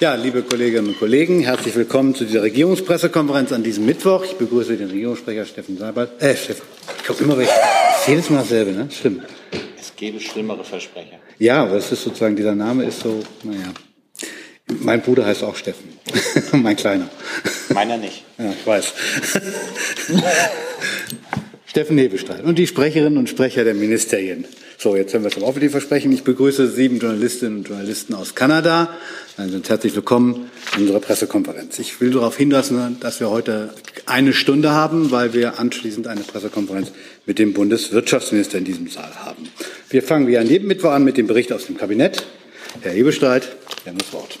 Ja, liebe Kolleginnen und Kollegen, herzlich willkommen zu dieser Regierungspressekonferenz an diesem Mittwoch. Ich begrüße den Regierungssprecher Steffen Seibert. Äh, Steffen, ich komme immer weg. Jedes Mal dasselbe, ne? Stimmt. Es gäbe schlimmere Versprecher. Ja, aber es ist sozusagen, dieser Name ist so, naja. Mein Bruder heißt auch Steffen. mein Kleiner. Meiner nicht. Ja, ich weiß. Steffen Nebelstein und die Sprecherinnen und Sprecher der Ministerien. So, jetzt hören wir zum Offiziellen Versprechen. Ich begrüße sieben Journalistinnen und Journalisten aus Kanada. Dann sind herzlich willkommen in unserer Pressekonferenz. Ich will darauf hinweisen, dass wir heute eine Stunde haben, weil wir anschließend eine Pressekonferenz mit dem Bundeswirtschaftsminister in diesem Saal haben. Wir fangen wie an jedem Mittwoch an mit dem Bericht aus dem Kabinett. Herr Ebestreit, Sie haben das Wort.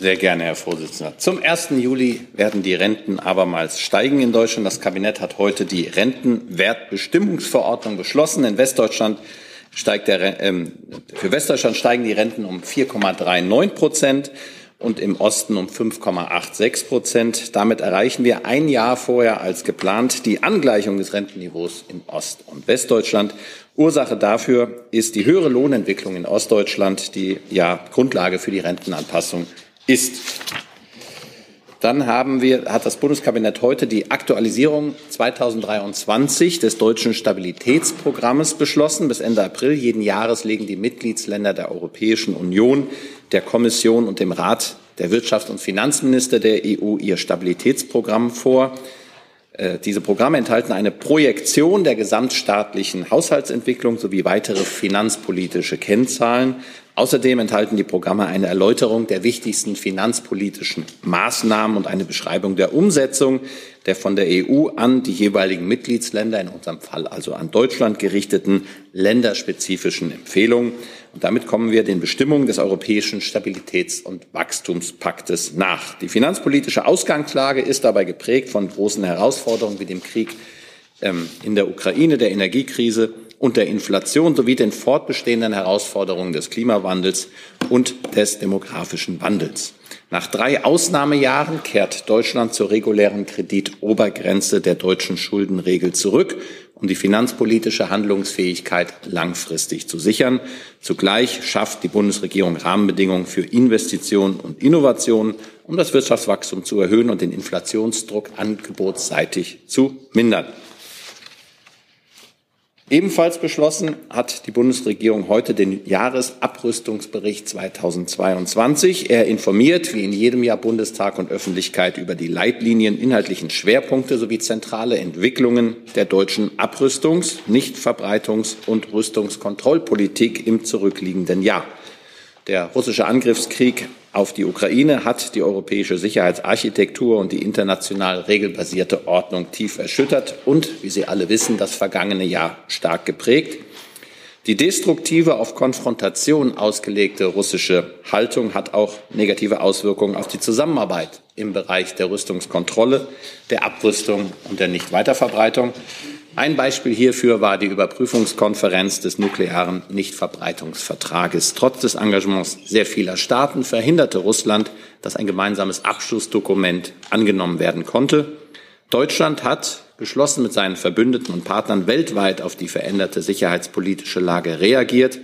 Sehr gerne, Herr Vorsitzender. Zum 1. Juli werden die Renten abermals steigen in Deutschland. Das Kabinett hat heute die Rentenwertbestimmungsverordnung beschlossen. In Westdeutschland steigt der, ähm, für Westdeutschland steigen die Renten um 4,39 Prozent und im Osten um 5,86 Prozent. Damit erreichen wir ein Jahr vorher als geplant die Angleichung des Rentenniveaus in Ost- und Westdeutschland. Ursache dafür ist die höhere Lohnentwicklung in Ostdeutschland, die ja Grundlage für die Rentenanpassung ist. Dann haben wir, hat das Bundeskabinett heute die Aktualisierung 2023 des deutschen Stabilitätsprogrammes beschlossen. Bis Ende April jeden Jahres legen die Mitgliedsländer der Europäischen Union, der Kommission und dem Rat der Wirtschafts- und Finanzminister der EU ihr Stabilitätsprogramm vor. Äh, diese Programme enthalten eine Projektion der gesamtstaatlichen Haushaltsentwicklung sowie weitere finanzpolitische Kennzahlen. Außerdem enthalten die Programme eine Erläuterung der wichtigsten finanzpolitischen Maßnahmen und eine Beschreibung der Umsetzung der von der EU an die jeweiligen Mitgliedsländer, in unserem Fall also an Deutschland gerichteten länderspezifischen Empfehlungen. Und damit kommen wir den Bestimmungen des Europäischen Stabilitäts- und Wachstumspaktes nach. Die finanzpolitische Ausgangslage ist dabei geprägt von großen Herausforderungen wie dem Krieg ähm, in der Ukraine, der Energiekrise und der Inflation sowie den fortbestehenden Herausforderungen des Klimawandels und des demografischen Wandels. Nach drei Ausnahmejahren kehrt Deutschland zur regulären Kreditobergrenze der deutschen Schuldenregel zurück um die finanzpolitische Handlungsfähigkeit langfristig zu sichern. Zugleich schafft die Bundesregierung Rahmenbedingungen für Investitionen und Innovationen, um das Wirtschaftswachstum zu erhöhen und den Inflationsdruck angebotsseitig zu mindern. Ebenfalls beschlossen hat die Bundesregierung heute den Jahresabrüstungsbericht 2022. Er informiert, wie in jedem Jahr Bundestag und Öffentlichkeit, über die Leitlinien, inhaltlichen Schwerpunkte sowie zentrale Entwicklungen der deutschen Abrüstungs-, Nichtverbreitungs- und Rüstungskontrollpolitik im zurückliegenden Jahr. Der russische Angriffskrieg auf die Ukraine hat die europäische Sicherheitsarchitektur und die international regelbasierte Ordnung tief erschüttert und, wie Sie alle wissen, das vergangene Jahr stark geprägt. Die destruktive, auf Konfrontation ausgelegte russische Haltung hat auch negative Auswirkungen auf die Zusammenarbeit im Bereich der Rüstungskontrolle, der Abrüstung und der Nichtweiterverbreitung. Ein Beispiel hierfür war die Überprüfungskonferenz des nuklearen Nichtverbreitungsvertrages. Trotz des Engagements sehr vieler Staaten verhinderte Russland, dass ein gemeinsames Abschlussdokument angenommen werden konnte. Deutschland hat geschlossen mit seinen Verbündeten und Partnern weltweit auf die veränderte sicherheitspolitische Lage reagiert,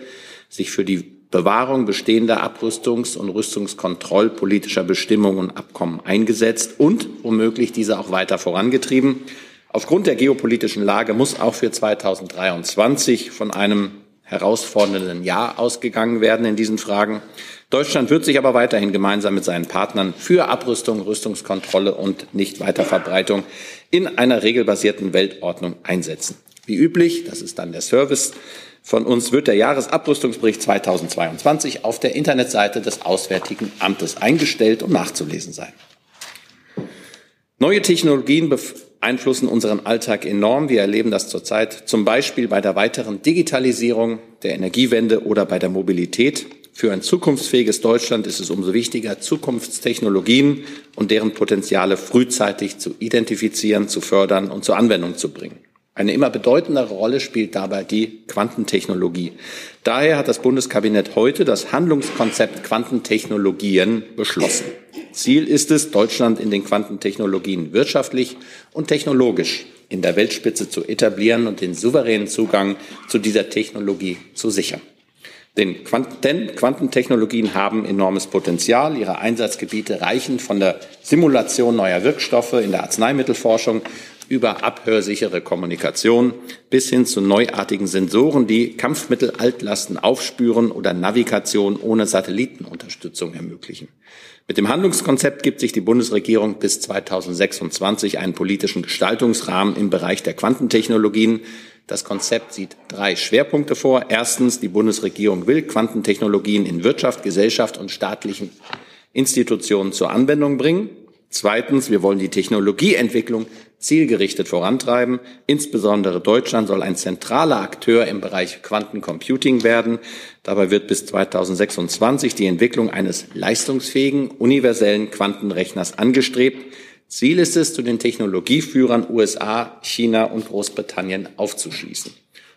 sich für die Bewahrung bestehender Abrüstungs- und Rüstungskontrollpolitischer Bestimmungen und Abkommen eingesetzt und womöglich diese auch weiter vorangetrieben. Aufgrund der geopolitischen Lage muss auch für 2023 von einem herausfordernden Jahr ausgegangen werden in diesen Fragen. Deutschland wird sich aber weiterhin gemeinsam mit seinen Partnern für Abrüstung, Rüstungskontrolle und Nichtweiterverbreitung in einer regelbasierten Weltordnung einsetzen. Wie üblich, das ist dann der Service von uns, wird der Jahresabrüstungsbericht 2022 auf der Internetseite des Auswärtigen Amtes eingestellt und nachzulesen sein. Neue Technologien beeinflussen unseren Alltag enorm. Wir erleben das zurzeit zum Beispiel bei der weiteren Digitalisierung, der Energiewende oder bei der Mobilität. Für ein zukunftsfähiges Deutschland ist es umso wichtiger, Zukunftstechnologien und deren Potenziale frühzeitig zu identifizieren, zu fördern und zur Anwendung zu bringen. Eine immer bedeutendere Rolle spielt dabei die Quantentechnologie. Daher hat das Bundeskabinett heute das Handlungskonzept Quantentechnologien beschlossen. Ziel ist es, Deutschland in den Quantentechnologien wirtschaftlich und technologisch in der Weltspitze zu etablieren und den souveränen Zugang zu dieser Technologie zu sichern. Denn Quantentechnologien haben enormes Potenzial. Ihre Einsatzgebiete reichen von der Simulation neuer Wirkstoffe in der Arzneimittelforschung über abhörsichere Kommunikation bis hin zu neuartigen Sensoren, die Kampfmittel-Altlasten aufspüren oder Navigation ohne Satellitenunterstützung ermöglichen. Mit dem Handlungskonzept gibt sich die Bundesregierung bis 2026 einen politischen Gestaltungsrahmen im Bereich der Quantentechnologien. Das Konzept sieht drei Schwerpunkte vor. Erstens, die Bundesregierung will Quantentechnologien in Wirtschaft, Gesellschaft und staatlichen Institutionen zur Anwendung bringen. Zweitens, wir wollen die Technologieentwicklung zielgerichtet vorantreiben. Insbesondere Deutschland soll ein zentraler Akteur im Bereich Quantencomputing werden. Dabei wird bis 2026 die Entwicklung eines leistungsfähigen, universellen Quantenrechners angestrebt. Ziel ist es, zu den Technologieführern USA, China und Großbritannien aufzuschließen.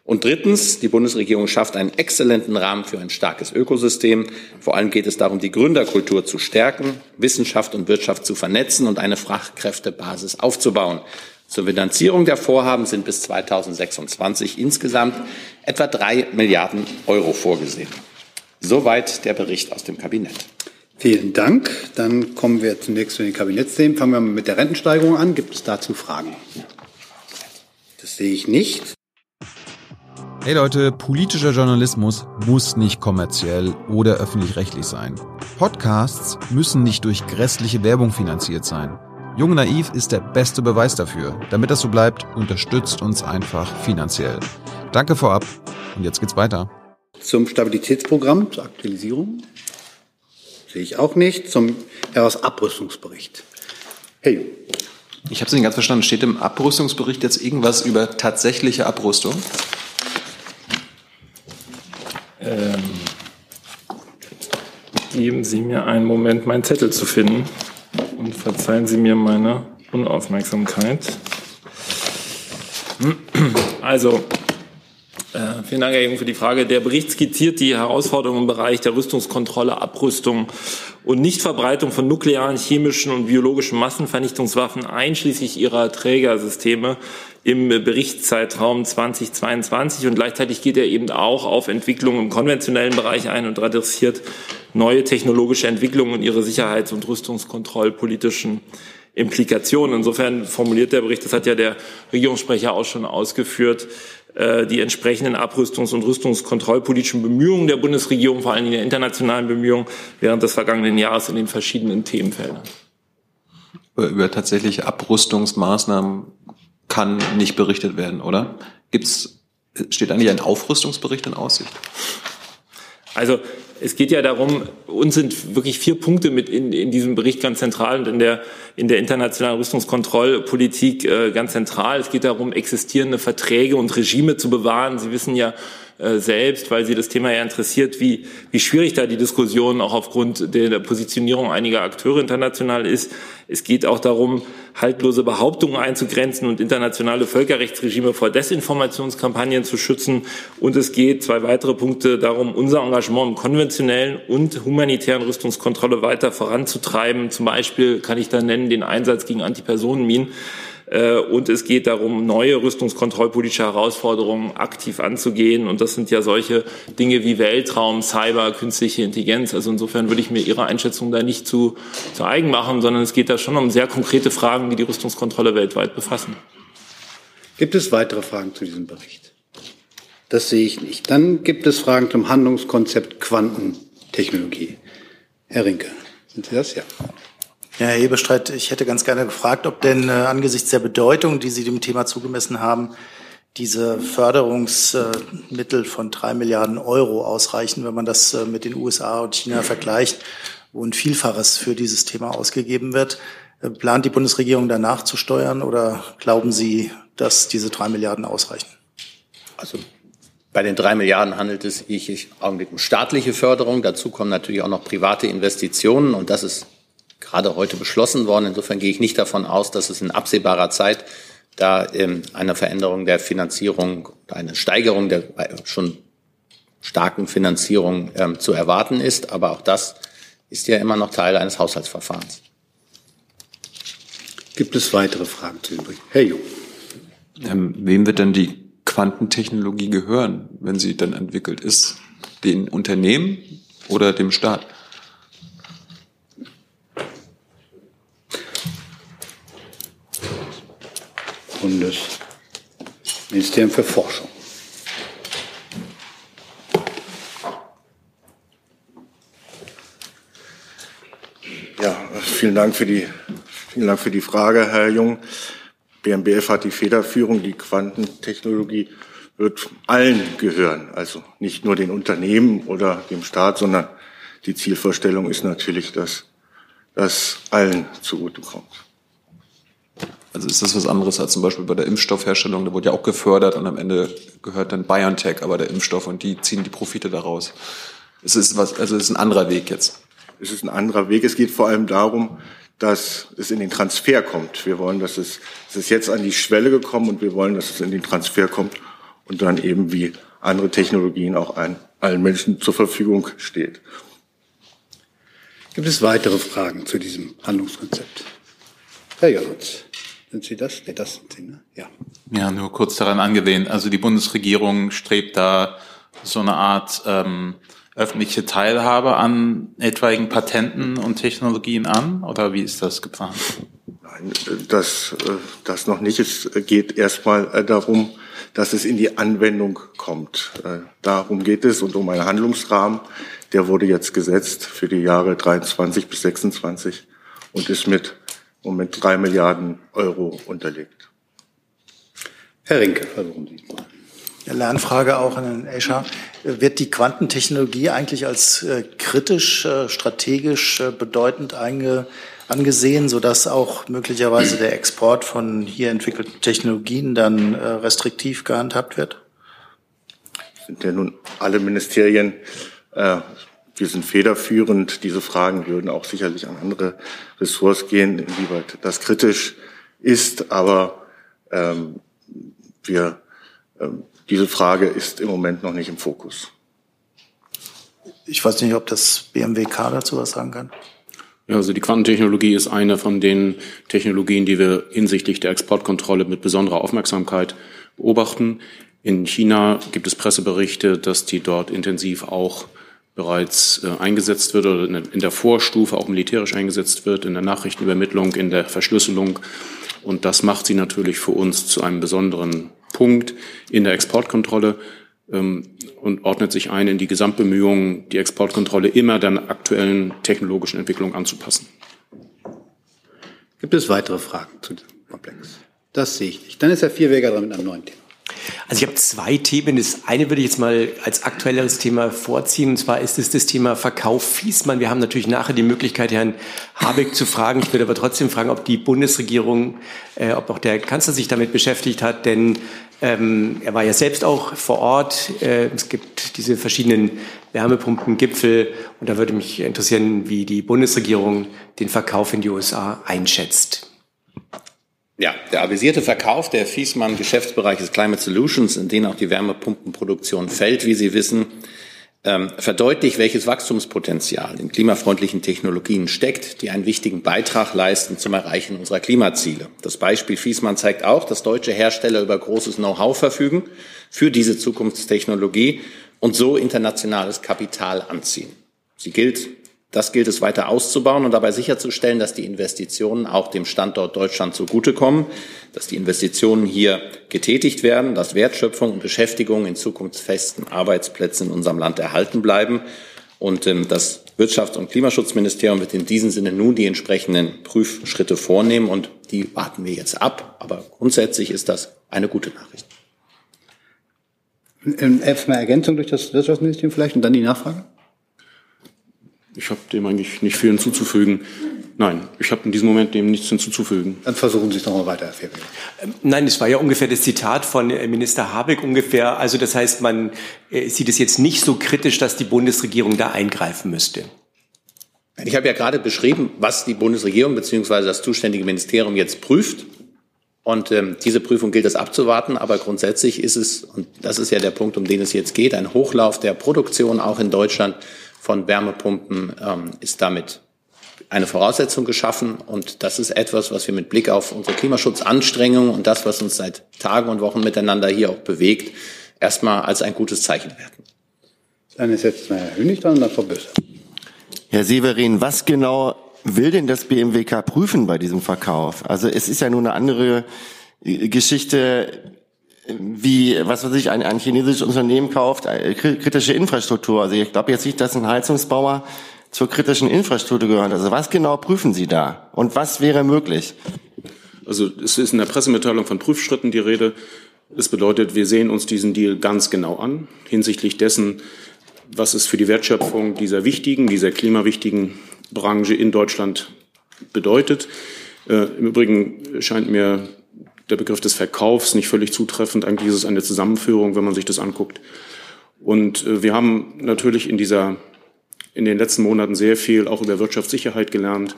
Und drittens, die Bundesregierung schafft einen exzellenten Rahmen für ein starkes Ökosystem. Vor allem geht es darum, die Gründerkultur zu stärken, Wissenschaft und Wirtschaft zu vernetzen und eine Fachkräftebasis aufzubauen. Zur Finanzierung der Vorhaben sind bis 2026 insgesamt etwa drei Milliarden Euro vorgesehen. Soweit der Bericht aus dem Kabinett. Vielen Dank. Dann kommen wir zunächst zu den Kabinettsthemen. Fangen wir mit der Rentensteigerung an. Gibt es dazu Fragen? Das sehe ich nicht. Hey Leute, politischer Journalismus muss nicht kommerziell oder öffentlich-rechtlich sein. Podcasts müssen nicht durch grässliche Werbung finanziert sein. Jung Naiv ist der beste Beweis dafür. Damit das so bleibt, unterstützt uns einfach finanziell. Danke vorab und jetzt geht's weiter. Zum Stabilitätsprogramm, zur Aktualisierung? Sehe ich auch nicht. Zum Jahresabrüstungsbericht. Hey. Ich habe es nicht ganz verstanden. Steht im Abrüstungsbericht jetzt irgendwas über tatsächliche Abrüstung? Ähm, geben Sie mir einen Moment, meinen Zettel zu finden und verzeihen Sie mir meine Unaufmerksamkeit. Also, äh, vielen Dank, Herr Jung, für die Frage. Der Bericht skizziert die Herausforderungen im Bereich der Rüstungskontrolle, Abrüstung und Nichtverbreitung von nuklearen, chemischen und biologischen Massenvernichtungswaffen einschließlich ihrer Trägersysteme im Berichtszeitraum 2022 und gleichzeitig geht er eben auch auf Entwicklungen im konventionellen Bereich ein und adressiert neue technologische Entwicklungen und ihre sicherheits- und rüstungskontrollpolitischen Implikationen. Insofern formuliert der Bericht, das hat ja der Regierungssprecher auch schon ausgeführt, äh, die entsprechenden Abrüstungs- und Rüstungskontrollpolitischen Bemühungen der Bundesregierung, vor allem in der internationalen Bemühungen während des vergangenen Jahres in den verschiedenen Themenfeldern. Über tatsächliche Abrüstungsmaßnahmen kann nicht berichtet werden, oder? Gibt's, steht eigentlich ein Aufrüstungsbericht in Aussicht? Also es geht ja darum, uns sind wirklich vier Punkte mit in, in diesem Bericht ganz zentral und in der, in der internationalen Rüstungskontrollpolitik äh, ganz zentral. Es geht darum, existierende Verträge und Regime zu bewahren. Sie wissen ja, äh, selbst, weil Sie das Thema ja interessiert, wie, wie schwierig da die Diskussion auch aufgrund der Positionierung einiger Akteure international ist. Es geht auch darum, haltlose Behauptungen einzugrenzen und internationale Völkerrechtsregime vor Desinformationskampagnen zu schützen. Und es geht, zwei weitere Punkte, darum, unser Engagement im konventionellen und humanitären Rüstungskontrolle weiter voranzutreiben. Zum Beispiel kann ich da nennen den Einsatz gegen Antipersonenminen. Äh, und es geht darum, neue rüstungskontrollpolitische Herausforderungen aktiv anzugehen. Und das sind ja solche Dinge wie Weltraum, Cyber, künstliche Intelligenz. Also insofern würde ich mir Ihre Einschätzung da nicht zu, zu eigen machen, sondern es geht da schon um sehr konkrete Fragen, die die Rüstungskontrolle weltweit befassen. Gibt es weitere Fragen zu diesem Bericht? Das sehe ich nicht. Dann gibt es Fragen zum Handlungskonzept Quantentechnologie. Herr Rinke, sind Sie das? Ja. Ja, Herr Hebestreit, ich hätte ganz gerne gefragt, ob denn äh, angesichts der Bedeutung, die Sie dem Thema zugemessen haben, diese Förderungsmittel von drei Milliarden Euro ausreichen, wenn man das äh, mit den USA und China vergleicht, wo ein Vielfaches für dieses Thema ausgegeben wird. Äh, plant die Bundesregierung danach zu steuern oder glauben Sie, dass diese drei Milliarden ausreichen? Also bei den drei Milliarden handelt es sich um staatliche Förderung. Dazu kommen natürlich auch noch private Investitionen und das ist gerade heute beschlossen worden. Insofern gehe ich nicht davon aus, dass es in absehbarer Zeit da ähm, eine Veränderung der Finanzierung, eine Steigerung der schon starken Finanzierung ähm, zu erwarten ist. Aber auch das ist ja immer noch Teil eines Haushaltsverfahrens. Gibt es weitere Fragen zu Bericht? Herr Jung. Ähm, wem wird denn die Quantentechnologie gehören, wenn sie dann entwickelt ist? Den Unternehmen oder dem Staat? Bundesministerium für Forschung. Ja, vielen Dank für die, vielen Dank für die Frage, Herr Jung. BMBF hat die Federführung, die Quantentechnologie wird allen gehören, also nicht nur den Unternehmen oder dem Staat, sondern die Zielvorstellung ist natürlich, dass das allen zugutekommt. Also ist das was anderes als zum Beispiel bei der Impfstoffherstellung, da wurde ja auch gefördert und am Ende gehört dann BioNTech, aber der Impfstoff und die ziehen die Profite daraus. Es ist was, also es ist ein anderer Weg jetzt. Es ist ein anderer Weg. Es geht vor allem darum, dass es in den Transfer kommt. Wir wollen, dass es, es ist jetzt an die Schwelle gekommen und wir wollen, dass es in den Transfer kommt und dann eben wie andere Technologien auch ein, allen Menschen zur Verfügung steht. Gibt es weitere Fragen zu diesem Handlungskonzept? Herr Jörns, sind Sie das? Nee, das sind Sie, ne? Ja. Ja, nur kurz daran angelehnt. Also die Bundesregierung strebt da so eine Art ähm, öffentliche Teilhabe an etwaigen Patenten und Technologien an? Oder wie ist das geplant? Nein, das, äh, das noch nicht. Es geht erstmal äh, darum, dass es in die Anwendung kommt. Äh, darum geht es und um einen Handlungsrahmen. Der wurde jetzt gesetzt für die Jahre 23 bis 26 und ist mit im Moment drei Milliarden Euro unterlegt. Herr Rinke, versuchen Sie es mal. Eine Lernfrage auch an den Escher. Wird die Quantentechnologie eigentlich als äh, kritisch, äh, strategisch äh, bedeutend einge, angesehen, sodass auch möglicherweise der Export von hier entwickelten Technologien dann restriktiv gehandhabt wird? Sind ja nun alle Ministerien, äh, wir sind federführend. Diese Fragen würden auch sicherlich an andere Ressorts gehen, inwieweit das kritisch ist. Aber ähm, wir ähm, diese Frage ist im Moment noch nicht im Fokus. Ich weiß nicht, ob das BMWK dazu was sagen kann. Ja, also die Quantentechnologie ist eine von den Technologien, die wir hinsichtlich der Exportkontrolle mit besonderer Aufmerksamkeit beobachten. In China gibt es Presseberichte, dass die dort intensiv auch bereits äh, eingesetzt wird oder in der Vorstufe auch militärisch eingesetzt wird, in der Nachrichtenübermittlung, in der Verschlüsselung. Und das macht sie natürlich für uns zu einem besonderen Punkt in der Exportkontrolle ähm, und ordnet sich ein in die Gesamtbemühungen, die Exportkontrolle immer der aktuellen technologischen Entwicklung anzupassen. Gibt es weitere Fragen zu diesem Komplex? Das sehe ich nicht. Dann ist Herr Vierweger dran mit einem neuen Thema. Also ich habe zwei Themen. Das eine würde ich jetzt mal als aktuelleres Thema vorziehen. Und zwar ist es das Thema Verkauf Fiesmann. Wir haben natürlich nachher die Möglichkeit, Herrn Habeck zu fragen. Ich würde aber trotzdem fragen, ob die Bundesregierung, äh, ob auch der Kanzler sich damit beschäftigt hat. Denn ähm, er war ja selbst auch vor Ort. Äh, es gibt diese verschiedenen Wärmepumpengipfel. Und da würde mich interessieren, wie die Bundesregierung den Verkauf in die USA einschätzt. Ja, der avisierte Verkauf der Fiesmann Geschäftsbereiches Climate Solutions, in den auch die Wärmepumpenproduktion fällt, wie Sie wissen, ähm, verdeutlicht, welches Wachstumspotenzial in klimafreundlichen Technologien steckt, die einen wichtigen Beitrag leisten zum Erreichen unserer Klimaziele. Das Beispiel Fiesmann zeigt auch, dass deutsche Hersteller über großes Know-how verfügen für diese Zukunftstechnologie und so internationales Kapital anziehen. Sie gilt das gilt es weiter auszubauen und dabei sicherzustellen, dass die Investitionen auch dem Standort Deutschland zugutekommen, dass die Investitionen hier getätigt werden, dass Wertschöpfung und Beschäftigung in zukunftsfesten Arbeitsplätzen in unserem Land erhalten bleiben. Und ähm, das Wirtschafts- und Klimaschutzministerium wird in diesem Sinne nun die entsprechenden Prüfschritte vornehmen und die warten wir jetzt ab. Aber grundsätzlich ist das eine gute Nachricht. Erstmal Ergänzung durch das Wirtschaftsministerium vielleicht und dann die Nachfrage? Ich habe dem eigentlich nicht viel hinzuzufügen. Nein, ich habe in diesem Moment dem nichts hinzuzufügen. Dann versuchen Sie es nochmal weiter, Herr Fairweger. Ähm, nein, es war ja ungefähr das Zitat von äh, Minister Habeck ungefähr. Also das heißt, man äh, sieht es jetzt nicht so kritisch, dass die Bundesregierung da eingreifen müsste. Ich habe ja gerade beschrieben, was die Bundesregierung bzw. das zuständige Ministerium jetzt prüft. Und ähm, diese Prüfung gilt es abzuwarten. Aber grundsätzlich ist es, und das ist ja der Punkt, um den es jetzt geht, ein Hochlauf der Produktion auch in Deutschland von Wärmepumpen ähm, ist damit eine Voraussetzung geschaffen. Und das ist etwas, was wir mit Blick auf unsere Klimaschutzanstrengungen und das, was uns seit Tagen und Wochen miteinander hier auch bewegt, erstmal als ein gutes Zeichen werten. Dann ist jetzt Herr Hönig dran und dann Frau Böse. Herr Severin, was genau will denn das BMWK prüfen bei diesem Verkauf? Also es ist ja nur eine andere Geschichte, wie, was weiß ich, ein, ein chinesisches Unternehmen kauft, äh, kritische Infrastruktur. Also ich glaube jetzt nicht, dass ein Heizungsbauer zur kritischen Infrastruktur gehört. Also was genau prüfen Sie da? Und was wäre möglich? Also es ist in der Pressemitteilung von Prüfschritten die Rede. Das bedeutet, wir sehen uns diesen Deal ganz genau an, hinsichtlich dessen, was es für die Wertschöpfung dieser wichtigen, dieser klimawichtigen Branche in Deutschland bedeutet. Äh, Im Übrigen scheint mir der Begriff des Verkaufs nicht völlig zutreffend. Eigentlich ist es eine Zusammenführung, wenn man sich das anguckt. Und äh, wir haben natürlich in dieser, in den letzten Monaten sehr viel auch über Wirtschaftssicherheit gelernt.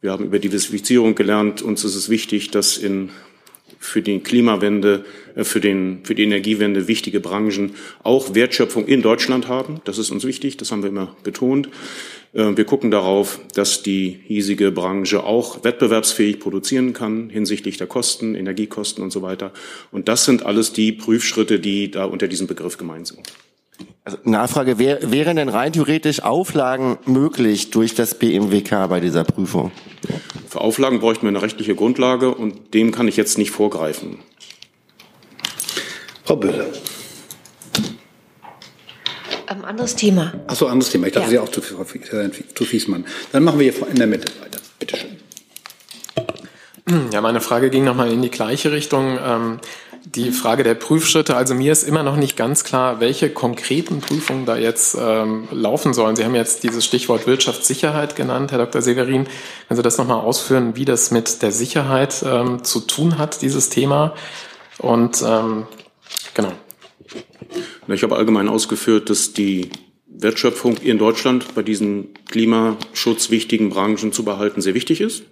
Wir haben über Diversifizierung gelernt. Uns ist es wichtig, dass in für die Klimawende, äh, für, den, für die Energiewende wichtige Branchen auch Wertschöpfung in Deutschland haben. Das ist uns wichtig, das haben wir immer betont. Äh, wir gucken darauf, dass die hiesige Branche auch wettbewerbsfähig produzieren kann hinsichtlich der Kosten, Energiekosten und so weiter. Und das sind alles die Prüfschritte, die da unter diesem Begriff gemeint sind. Also Nachfrage, wär, wären denn rein theoretisch Auflagen möglich durch das BMWK bei dieser Prüfung? Für Auflagen bräuchten wir eine rechtliche Grundlage und dem kann ich jetzt nicht vorgreifen. Frau Böhler. Ähm, anderes Thema. Achso, anderes Thema. Ich dachte, ja. Sie auch zu, zu Fiesmann. Dann machen wir hier in der Mitte weiter. Bitte schön. Ja, meine Frage ging nochmal in die gleiche Richtung. Ähm, die Frage der Prüfschritte, also mir ist immer noch nicht ganz klar, welche konkreten Prüfungen da jetzt ähm, laufen sollen. Sie haben jetzt dieses Stichwort Wirtschaftssicherheit genannt, Herr Dr. Severin. Können Sie das nochmal ausführen, wie das mit der Sicherheit ähm, zu tun hat, dieses Thema? Und ähm, genau. Ich habe allgemein ausgeführt, dass die Wertschöpfung in Deutschland bei diesen klimaschutzwichtigen Branchen zu behalten sehr wichtig ist.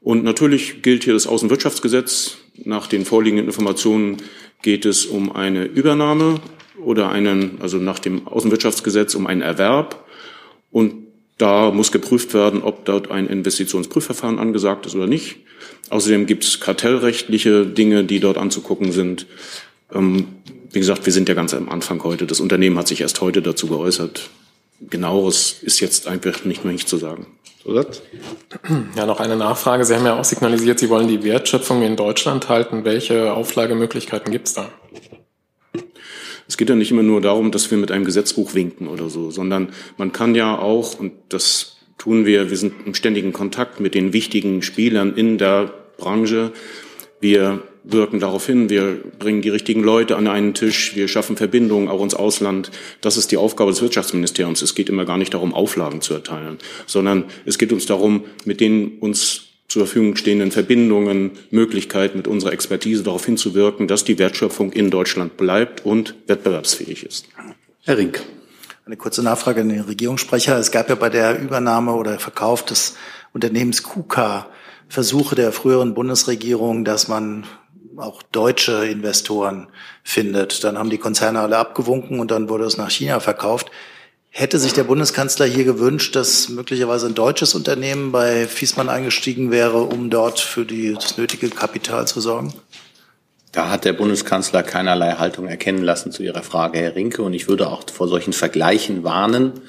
Und natürlich gilt hier das Außenwirtschaftsgesetz. Nach den vorliegenden Informationen geht es um eine Übernahme oder einen, also nach dem Außenwirtschaftsgesetz um einen Erwerb. Und da muss geprüft werden, ob dort ein Investitionsprüfverfahren angesagt ist oder nicht. Außerdem gibt es kartellrechtliche Dinge, die dort anzugucken sind. Ähm, wie gesagt, wir sind ja ganz am Anfang heute. Das Unternehmen hat sich erst heute dazu geäußert. Genaueres ist jetzt einfach nicht mehr nicht zu sagen. Zusatz? Ja, noch eine Nachfrage. Sie haben ja auch signalisiert, Sie wollen die Wertschöpfung in Deutschland halten. Welche Auflagemöglichkeiten gibt es da? Es geht ja nicht immer nur darum, dass wir mit einem Gesetzbuch winken oder so, sondern man kann ja auch, und das tun wir, wir sind im ständigen Kontakt mit den wichtigen Spielern in der Branche. Wir wirken darauf hin, wir bringen die richtigen Leute an einen Tisch, wir schaffen Verbindungen auch ins Ausland. Das ist die Aufgabe des Wirtschaftsministeriums. Es geht immer gar nicht darum, Auflagen zu erteilen, sondern es geht uns darum, mit den uns zur Verfügung stehenden Verbindungen, Möglichkeiten mit unserer Expertise darauf hinzuwirken, dass die Wertschöpfung in Deutschland bleibt und wettbewerbsfähig ist. Herr Rink. Eine kurze Nachfrage an den Regierungssprecher. Es gab ja bei der Übernahme oder Verkauf des Unternehmens KUKA Versuche der früheren Bundesregierung, dass man auch deutsche Investoren findet. Dann haben die Konzerne alle abgewunken und dann wurde es nach China verkauft. Hätte sich der Bundeskanzler hier gewünscht, dass möglicherweise ein deutsches Unternehmen bei Fiesmann eingestiegen wäre, um dort für die, das nötige Kapital zu sorgen? Da hat der Bundeskanzler keinerlei Haltung erkennen lassen zu Ihrer Frage, Herr Rinke. Und ich würde auch vor solchen Vergleichen warnen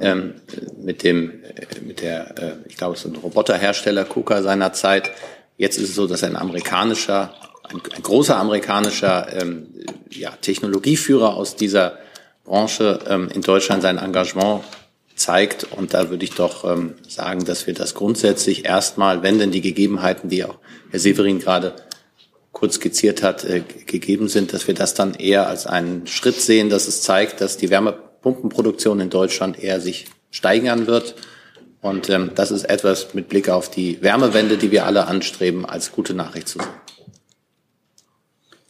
ähm, mit dem, äh, mit der, äh, ich glaube, es ist ein Roboterhersteller KUKA seiner Zeit. Jetzt ist es so, dass ein amerikanischer ein, ein großer amerikanischer ähm, ja, Technologieführer aus dieser Branche ähm, in Deutschland sein Engagement zeigt. Und da würde ich doch ähm, sagen, dass wir das grundsätzlich erstmal, wenn denn die Gegebenheiten, die auch Herr Severin gerade kurz skizziert hat, äh, gegeben sind, dass wir das dann eher als einen Schritt sehen, dass es zeigt, dass die Wärmepumpenproduktion in Deutschland eher sich steigern wird. Und ähm, das ist etwas mit Blick auf die Wärmewende, die wir alle anstreben, als gute Nachricht zu sehen.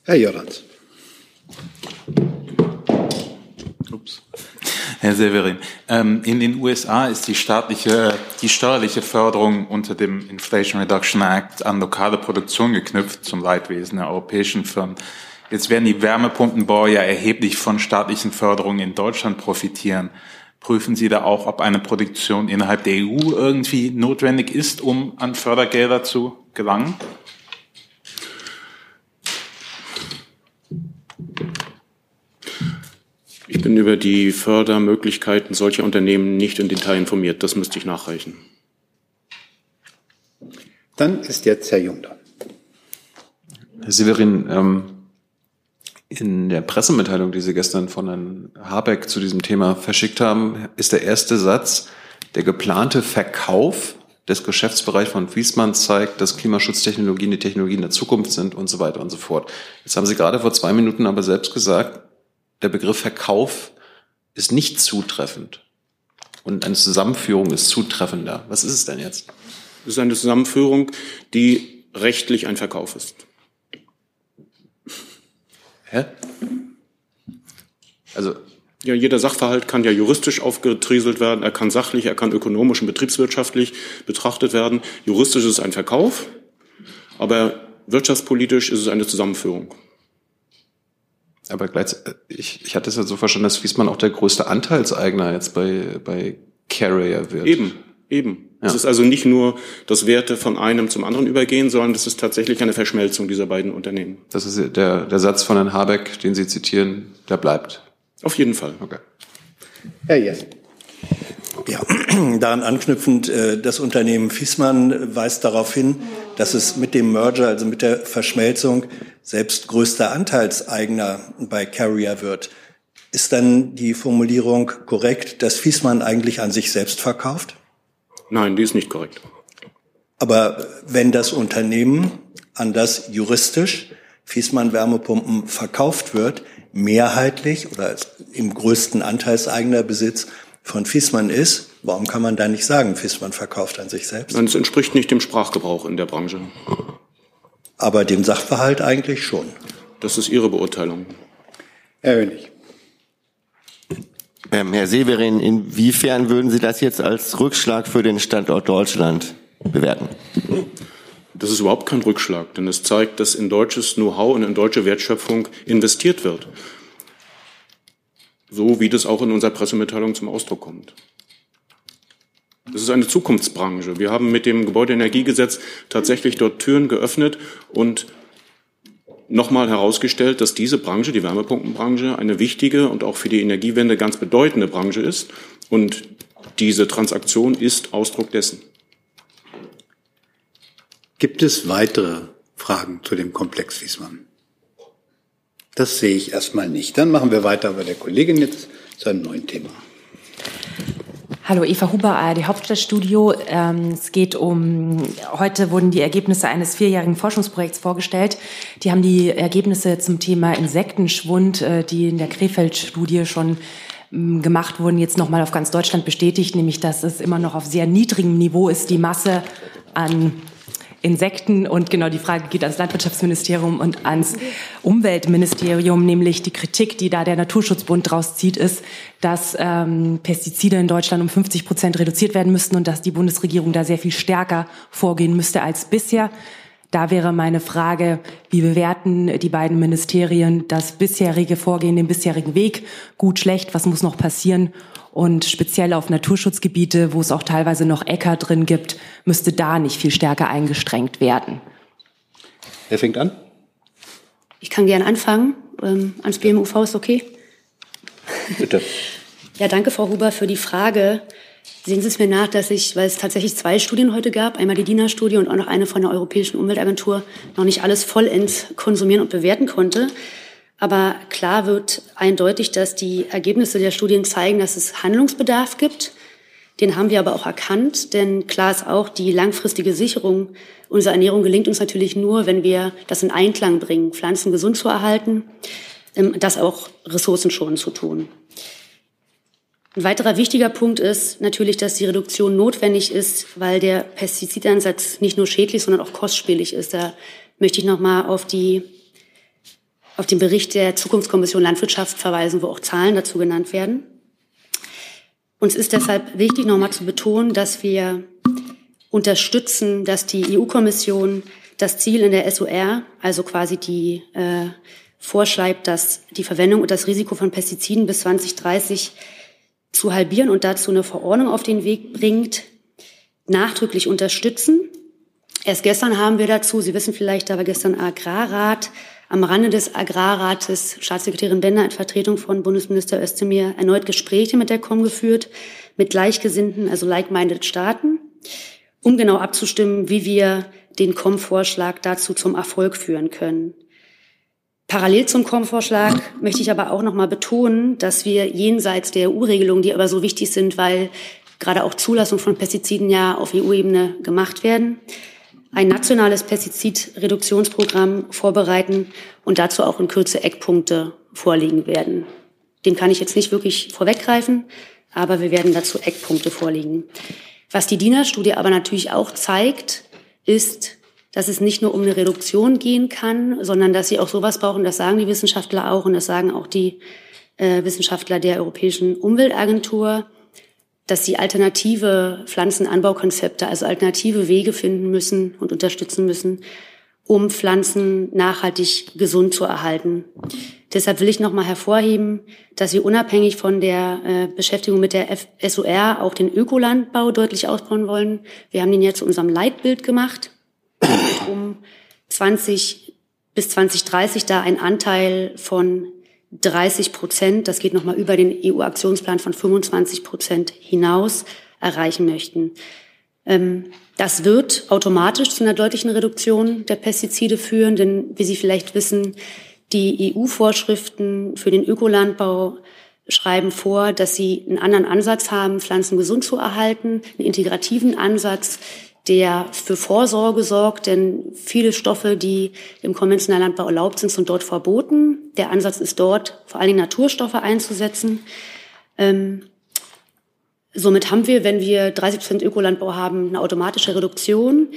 Herr Jorans. Ups. Herr Severin, ähm, in den USA ist die staatliche, die steuerliche Förderung unter dem Inflation Reduction Act an lokale Produktion geknüpft zum Leidwesen der europäischen Firmen. Jetzt werden die Wärmepumpenbauer ja erheblich von staatlichen Förderungen in Deutschland profitieren. Prüfen Sie da auch, ob eine Produktion innerhalb der EU irgendwie notwendig ist, um an Fördergelder zu gelangen? Ich bin über die Fördermöglichkeiten solcher Unternehmen nicht im Detail informiert. Das müsste ich nachreichen. Dann ist jetzt Herr Jung dran. Herr Severin, ähm, in der Pressemitteilung, die Sie gestern von Herrn Habeck zu diesem Thema verschickt haben, ist der erste Satz, der geplante Verkauf des Geschäftsbereichs von Wiesmann zeigt, dass Klimaschutztechnologien die Technologien der Zukunft sind und so weiter und so fort. Jetzt haben Sie gerade vor zwei Minuten aber selbst gesagt, der Begriff Verkauf ist nicht zutreffend und eine Zusammenführung ist zutreffender. Was ist es denn jetzt? Es ist eine Zusammenführung, die rechtlich ein Verkauf ist. Hä? Also ja, jeder Sachverhalt kann ja juristisch aufgetrieselt werden, er kann sachlich, er kann ökonomisch und betriebswirtschaftlich betrachtet werden. Juristisch ist es ein Verkauf, aber wirtschaftspolitisch ist es eine Zusammenführung. Aber gleichzeitig, ich, ich hatte es ja so verstanden, dass Wiesmann auch der größte Anteilseigner jetzt bei, bei Carrier wird. Eben, eben. Ja. Es ist also nicht nur, dass Werte von einem zum anderen übergehen, sondern es ist tatsächlich eine Verschmelzung dieser beiden Unternehmen. Das ist der, der Satz von Herrn Habeck, den Sie zitieren, der bleibt. Auf jeden Fall. Okay. Herr Jess. Ja, daran anknüpfend, äh, das Unternehmen Fiesmann weist darauf hin, dass es mit dem Merger, also mit der Verschmelzung, selbst größter Anteilseigner bei Carrier wird. Ist dann die Formulierung korrekt, dass Fiesmann eigentlich an sich selbst verkauft? Nein, die ist nicht korrekt. Aber wenn das Unternehmen, an das juristisch Fiesmann Wärmepumpen verkauft wird, mehrheitlich oder im größten Anteilseigner Besitz von Fiesmann ist, warum kann man da nicht sagen, Fiesmann verkauft an sich selbst? Nein, es entspricht nicht dem Sprachgebrauch in der Branche. Aber dem Sachverhalt eigentlich schon. Das ist Ihre Beurteilung. Herr Hönig. Ähm, Herr Severin, inwiefern würden Sie das jetzt als Rückschlag für den Standort Deutschland bewerten? Das ist überhaupt kein Rückschlag, denn es zeigt, dass in deutsches Know-how und in deutsche Wertschöpfung investiert wird. So wie das auch in unserer Pressemitteilung zum Ausdruck kommt. Das ist eine Zukunftsbranche. Wir haben mit dem Gebäudeenergiegesetz tatsächlich dort Türen geöffnet und nochmal herausgestellt, dass diese Branche, die Wärmepumpenbranche, eine wichtige und auch für die Energiewende ganz bedeutende Branche ist. Und diese Transaktion ist Ausdruck dessen. Gibt es weitere Fragen zu dem Komplex Wiesmann? Das sehe ich erstmal nicht. Dann machen wir weiter bei der Kollegin jetzt zu einem neuen Thema. Hallo, Eva Huber, ARD Hauptstadtstudio. Ähm, es geht um, heute wurden die Ergebnisse eines vierjährigen Forschungsprojekts vorgestellt. Die haben die Ergebnisse zum Thema Insektenschwund, äh, die in der Krefeld-Studie schon ähm, gemacht wurden, jetzt nochmal auf ganz Deutschland bestätigt, nämlich dass es immer noch auf sehr niedrigem Niveau ist, die Masse an Insekten. Und genau die Frage geht ans Landwirtschaftsministerium und ans Umweltministerium, nämlich die Kritik, die da der Naturschutzbund draus zieht, ist, dass ähm, Pestizide in Deutschland um 50 Prozent reduziert werden müssten und dass die Bundesregierung da sehr viel stärker vorgehen müsste als bisher. Da wäre meine Frage, wie bewerten die beiden Ministerien das bisherige Vorgehen, den bisherigen Weg? Gut, schlecht, was muss noch passieren? Und speziell auf Naturschutzgebiete, wo es auch teilweise noch Äcker drin gibt, müsste da nicht viel stärker eingestrengt werden. Wer fängt an? Ich kann gerne anfangen. Ähm, ans BMUV ist okay. Bitte. ja, danke, Frau Huber, für die Frage. Sehen Sie es mir nach, dass ich, weil es tatsächlich zwei Studien heute gab, einmal die DINA-Studie und auch noch eine von der Europäischen Umweltagentur, noch nicht alles vollends konsumieren und bewerten konnte. Aber klar wird eindeutig, dass die Ergebnisse der Studien zeigen, dass es Handlungsbedarf gibt. Den haben wir aber auch erkannt, denn klar ist auch, die langfristige Sicherung unserer Ernährung gelingt uns natürlich nur, wenn wir das in Einklang bringen, Pflanzen gesund zu erhalten, ähm, das auch ressourcenschonend zu tun. Ein weiterer wichtiger Punkt ist natürlich, dass die Reduktion notwendig ist, weil der Pestizideinsatz nicht nur schädlich, sondern auch kostspielig ist. Da möchte ich noch mal auf die auf den Bericht der Zukunftskommission Landwirtschaft verweisen, wo auch Zahlen dazu genannt werden. Uns ist deshalb wichtig, nochmal zu betonen, dass wir unterstützen, dass die EU-Kommission das Ziel in der SOR, also quasi die äh, vorschreibt, dass die Verwendung und das Risiko von Pestiziden bis 2030 zu halbieren und dazu eine Verordnung auf den Weg bringt, nachdrücklich unterstützen. Erst gestern haben wir dazu, Sie wissen vielleicht, da war gestern Agrarrat am Rande des Agrarrates Staatssekretärin Bender in Vertretung von Bundesminister Özdemir erneut Gespräche mit der COM geführt, mit Gleichgesinnten, also like-minded Staaten, um genau abzustimmen, wie wir den COM-Vorschlag dazu zum Erfolg führen können. Parallel zum COM-Vorschlag möchte ich aber auch noch mal betonen, dass wir jenseits der EU-Regelungen, die aber so wichtig sind, weil gerade auch Zulassung von Pestiziden ja auf EU-Ebene gemacht werden, ein nationales Pestizidreduktionsprogramm vorbereiten und dazu auch in Kürze Eckpunkte vorlegen werden. Dem kann ich jetzt nicht wirklich vorweggreifen, aber wir werden dazu Eckpunkte vorlegen. Was die DINA-Studie aber natürlich auch zeigt, ist, dass es nicht nur um eine Reduktion gehen kann, sondern dass sie auch sowas brauchen, das sagen die Wissenschaftler auch und das sagen auch die äh, Wissenschaftler der Europäischen Umweltagentur, dass sie alternative Pflanzenanbaukonzepte, also alternative Wege finden müssen und unterstützen müssen, um Pflanzen nachhaltig gesund zu erhalten. Deshalb will ich noch mal hervorheben, dass wir unabhängig von der äh, Beschäftigung mit der SOR auch den Ökolandbau deutlich ausbauen wollen. Wir haben den ja zu unserem Leitbild gemacht, um 20 bis 2030 da einen Anteil von 30 Prozent, das geht nochmal über den EU-Aktionsplan von 25 Prozent hinaus, erreichen möchten. Ähm, das wird automatisch zu einer deutlichen Reduktion der Pestizide führen, denn wie Sie vielleicht wissen, die EU-Vorschriften für den Ökolandbau schreiben vor, dass sie einen anderen Ansatz haben, Pflanzen gesund zu erhalten, einen integrativen Ansatz, der für Vorsorge sorgt, denn viele Stoffe, die im konventionellen Landbau erlaubt sind, sind dort verboten. Der Ansatz ist dort, vor allen Dingen Naturstoffe einzusetzen. Ähm, somit haben wir, wenn wir 30 Prozent Ökolandbau haben, eine automatische Reduktion.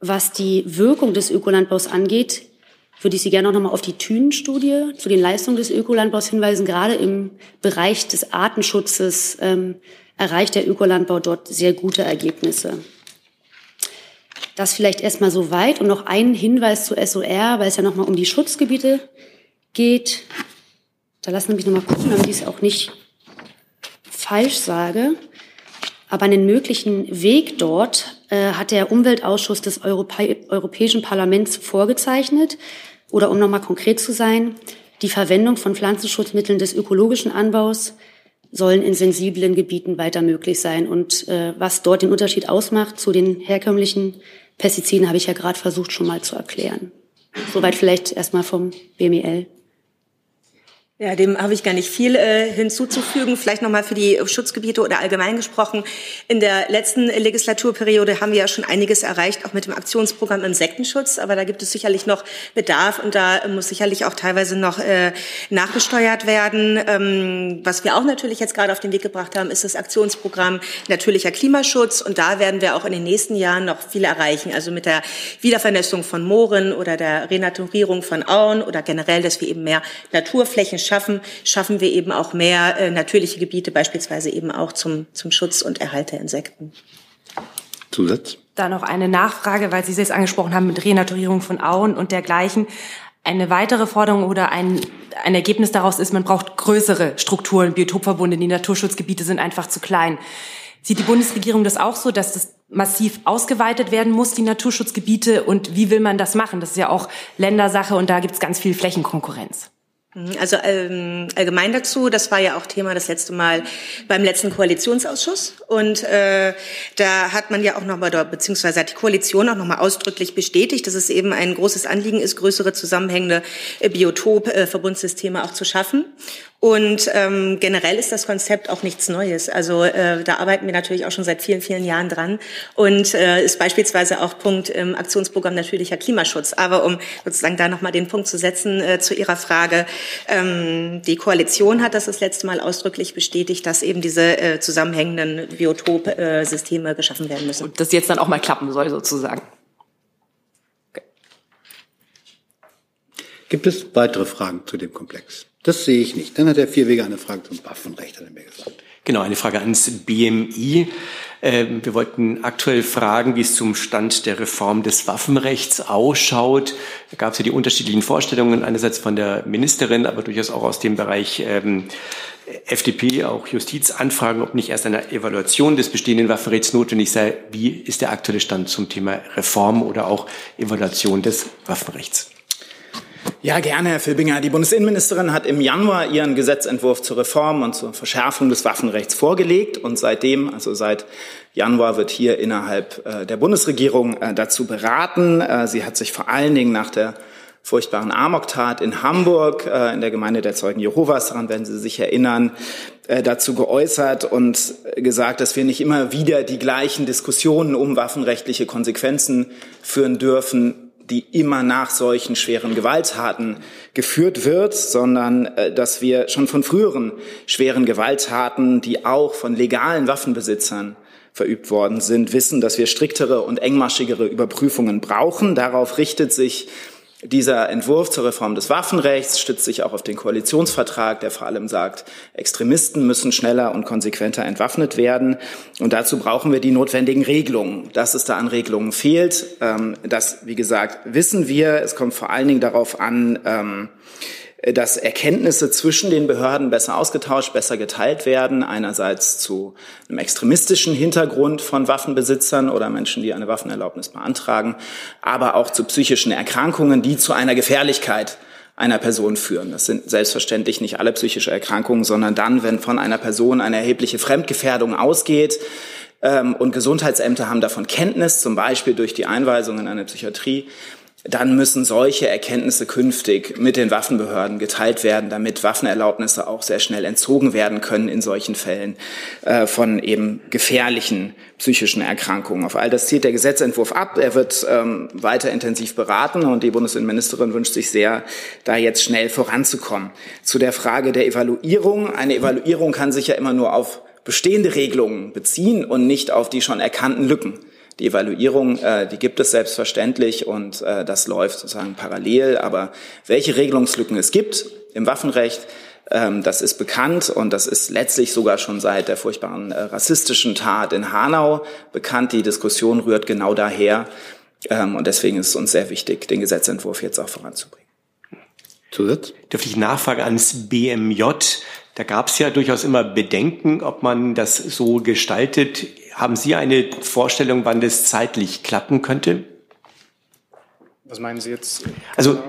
Was die Wirkung des Ökolandbaus angeht, würde ich Sie gerne auch nochmal auf die Thünen-Studie zu den Leistungen des Ökolandbaus hinweisen. Gerade im Bereich des Artenschutzes ähm, erreicht der Ökolandbau dort sehr gute Ergebnisse. Das vielleicht erstmal so weit und noch ein Hinweis zu SOR, weil es ja nochmal um die Schutzgebiete geht. Da lassen Sie mich nochmal gucken, damit ich es auch nicht falsch sage. Aber einen möglichen Weg dort äh, hat der Umweltausschuss des Europä Europäischen Parlaments vorgezeichnet. Oder um nochmal konkret zu sein, die Verwendung von Pflanzenschutzmitteln des ökologischen Anbaus sollen in sensiblen Gebieten weiter möglich sein. Und äh, was dort den Unterschied ausmacht zu den herkömmlichen Pestiziden habe ich ja gerade versucht schon mal zu erklären. Soweit vielleicht erstmal vom BMEL. Ja, dem habe ich gar nicht viel äh, hinzuzufügen. Vielleicht nochmal für die Schutzgebiete oder allgemein gesprochen. In der letzten Legislaturperiode haben wir ja schon einiges erreicht, auch mit dem Aktionsprogramm Insektenschutz. Aber da gibt es sicherlich noch Bedarf und da muss sicherlich auch teilweise noch äh, nachgesteuert werden. Ähm, was wir auch natürlich jetzt gerade auf den Weg gebracht haben, ist das Aktionsprogramm Natürlicher Klimaschutz. Und da werden wir auch in den nächsten Jahren noch viel erreichen. Also mit der Wiedervernässung von Mooren oder der Renaturierung von Auen oder generell, dass wir eben mehr Naturflächen schaffen, schaffen wir eben auch mehr äh, natürliche Gebiete, beispielsweise eben auch zum, zum Schutz und Erhalt der Insekten. Zusatz? Da noch eine Nachfrage, weil Sie es jetzt angesprochen haben mit Renaturierung von Auen und dergleichen. Eine weitere Forderung oder ein, ein Ergebnis daraus ist, man braucht größere Strukturen, Biotopverbunde. Die Naturschutzgebiete sind einfach zu klein. Sieht die Bundesregierung das auch so, dass das massiv ausgeweitet werden muss, die Naturschutzgebiete? Und wie will man das machen? Das ist ja auch Ländersache und da gibt es ganz viel Flächenkonkurrenz. Mhm, also ähm, allgemein dazu, das war ja auch Thema das letzte Mal beim letzten Koalitionsausschuss und äh, da hat man ja auch nochmal, beziehungsweise hat die Koalition auch nochmal ausdrücklich bestätigt, dass es eben ein großes Anliegen ist, größere zusammenhängende äh, Biotop-Verbundsysteme äh, auch zu schaffen. Und ähm, generell ist das Konzept auch nichts Neues. Also äh, da arbeiten wir natürlich auch schon seit vielen, vielen Jahren dran und äh, ist beispielsweise auch Punkt im Aktionsprogramm natürlicher Klimaschutz. Aber um sozusagen da nochmal den Punkt zu setzen äh, zu Ihrer Frage, ähm, die Koalition hat das das letzte Mal ausdrücklich bestätigt, dass eben diese äh, zusammenhängenden Biotopsysteme geschaffen werden müssen. Und das jetzt dann auch mal klappen soll sozusagen. Gibt es weitere Fragen zu dem Komplex? Das sehe ich nicht. Dann hat Herr Vierwege eine Frage zum Waffenrecht, hat er mir gesagt. Genau, eine Frage ans BMI. Ähm, wir wollten aktuell fragen, wie es zum Stand der Reform des Waffenrechts ausschaut. Da gab es ja die unterschiedlichen Vorstellungen, einerseits von der Ministerin, aber durchaus auch aus dem Bereich ähm, FDP, auch Justizanfragen, ob nicht erst eine Evaluation des bestehenden Waffenrechts notwendig sei. Wie ist der aktuelle Stand zum Thema Reform oder auch Evaluation des Waffenrechts? Ja, gerne, Herr Filbinger. Die Bundesinnenministerin hat im Januar ihren Gesetzentwurf zur Reform und zur Verschärfung des Waffenrechts vorgelegt. Und seitdem, also seit Januar, wird hier innerhalb äh, der Bundesregierung äh, dazu beraten. Äh, sie hat sich vor allen Dingen nach der furchtbaren Amoktat in Hamburg, in der Gemeinde der Zeugen Jehovas, daran werden Sie sich erinnern, dazu geäußert und gesagt, dass wir nicht immer wieder die gleichen Diskussionen um waffenrechtliche Konsequenzen führen dürfen, die immer nach solchen schweren Gewalttaten geführt wird, sondern äh, dass wir schon von früheren schweren Gewalttaten, die auch von legalen Waffenbesitzern verübt worden sind, wissen, dass wir striktere und engmaschigere Überprüfungen brauchen. Darauf richtet sich dieser Entwurf zur Reform des Waffenrechts stützt sich auch auf den Koalitionsvertrag, der vor allem sagt, Extremisten müssen schneller und konsequenter entwaffnet werden. Und dazu brauchen wir die notwendigen Regelungen. Dass es da an Regelungen fehlt, ähm, das, wie gesagt, wissen wir. Es kommt vor allen Dingen darauf an, ähm, dass Erkenntnisse zwischen den Behörden besser ausgetauscht, besser geteilt werden. Einerseits zu einem extremistischen Hintergrund von Waffenbesitzern oder Menschen, die eine Waffenerlaubnis beantragen, aber auch zu psychischen Erkrankungen, die zu einer Gefährlichkeit einer Person führen. Das sind selbstverständlich nicht alle psychische Erkrankungen, sondern dann, wenn von einer Person eine erhebliche Fremdgefährdung ausgeht, ähm, und Gesundheitsämter haben davon Kenntnis, zum Beispiel durch die Einweisung in eine Psychiatrie, dann müssen solche Erkenntnisse künftig mit den Waffenbehörden geteilt werden, damit Waffenerlaubnisse auch sehr schnell entzogen werden können in solchen Fällen äh, von eben gefährlichen psychischen Erkrankungen. Auf all das zielt der Gesetzentwurf ab. Er wird ähm, weiter intensiv beraten und die Bundesinnenministerin wünscht sich sehr, da jetzt schnell voranzukommen. Zu der Frage der Evaluierung. Eine Evaluierung kann sich ja immer nur auf bestehende Regelungen beziehen und nicht auf die schon erkannten Lücken. Die Evaluierung, äh, die gibt es selbstverständlich und äh, das läuft sozusagen parallel. Aber welche Regelungslücken es gibt im Waffenrecht, ähm, das ist bekannt und das ist letztlich sogar schon seit der furchtbaren äh, rassistischen Tat in Hanau bekannt. Die Diskussion rührt genau daher. Ähm, und deswegen ist es uns sehr wichtig, den Gesetzentwurf jetzt auch voranzubringen. Zusatz? Dürfte ich nachfragen ans BMJ? Da gab es ja durchaus immer Bedenken, ob man das so gestaltet. Haben Sie eine Vorstellung, wann das zeitlich klappen könnte? Was meinen Sie jetzt? Also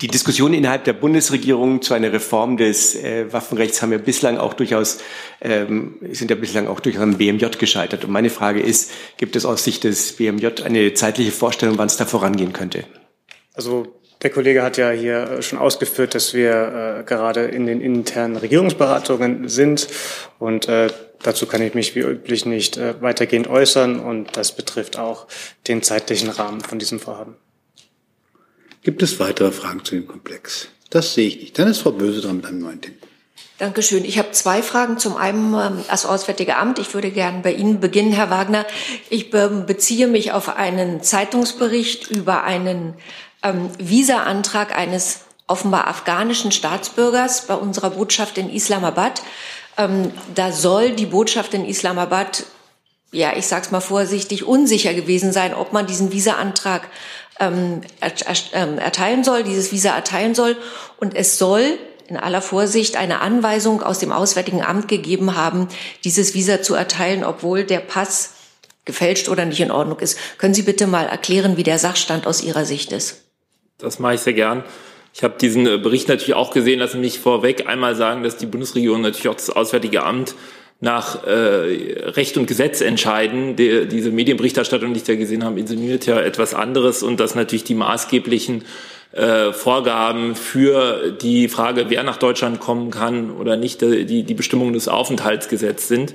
die Diskussionen innerhalb der Bundesregierung zu einer Reform des äh, Waffenrechts haben ja bislang auch durchaus ähm, sind ja bislang auch durch am BMJ gescheitert. Und meine Frage ist: Gibt es aus Sicht des BMJ eine zeitliche Vorstellung, wann es da vorangehen könnte? Also der Kollege hat ja hier äh, schon ausgeführt, dass wir äh, gerade in den internen Regierungsberatungen sind und äh, dazu kann ich mich wie üblich nicht äh, weitergehend äußern und das betrifft auch den zeitlichen Rahmen von diesem Vorhaben. Gibt es weitere Fragen zu dem Komplex? Das sehe ich nicht. Dann ist Frau Böse dran mit einem neuen Thema. Dankeschön. Ich habe zwei Fragen. Zum einen ähm, als Auswärtige Amt. Ich würde gerne bei Ihnen beginnen, Herr Wagner. Ich beziehe mich auf einen Zeitungsbericht über einen ähm, Visa-Antrag eines offenbar afghanischen Staatsbürgers bei unserer Botschaft in Islamabad. Ähm, da soll die Botschaft in Islamabad, ja, ich sag's mal vorsichtig, unsicher gewesen sein, ob man diesen Visa-Antrag ähm, ähm, erteilen soll, dieses Visa erteilen soll. Und es soll in aller Vorsicht eine Anweisung aus dem Auswärtigen Amt gegeben haben, dieses Visa zu erteilen, obwohl der Pass gefälscht oder nicht in Ordnung ist. Können Sie bitte mal erklären, wie der Sachstand aus Ihrer Sicht ist? Das mache ich sehr gern. Ich habe diesen äh, Bericht natürlich auch gesehen. Lassen mich vorweg einmal sagen, dass die Bundesregierung natürlich auch das Auswärtige Amt nach äh, Recht und Gesetz entscheiden. Die, diese Medienberichterstattung, die ich da gesehen habe, insinuiert ja etwas anderes und dass natürlich die maßgeblichen äh, Vorgaben für die Frage, wer nach Deutschland kommen kann oder nicht, die, die Bestimmungen des Aufenthaltsgesetzes sind.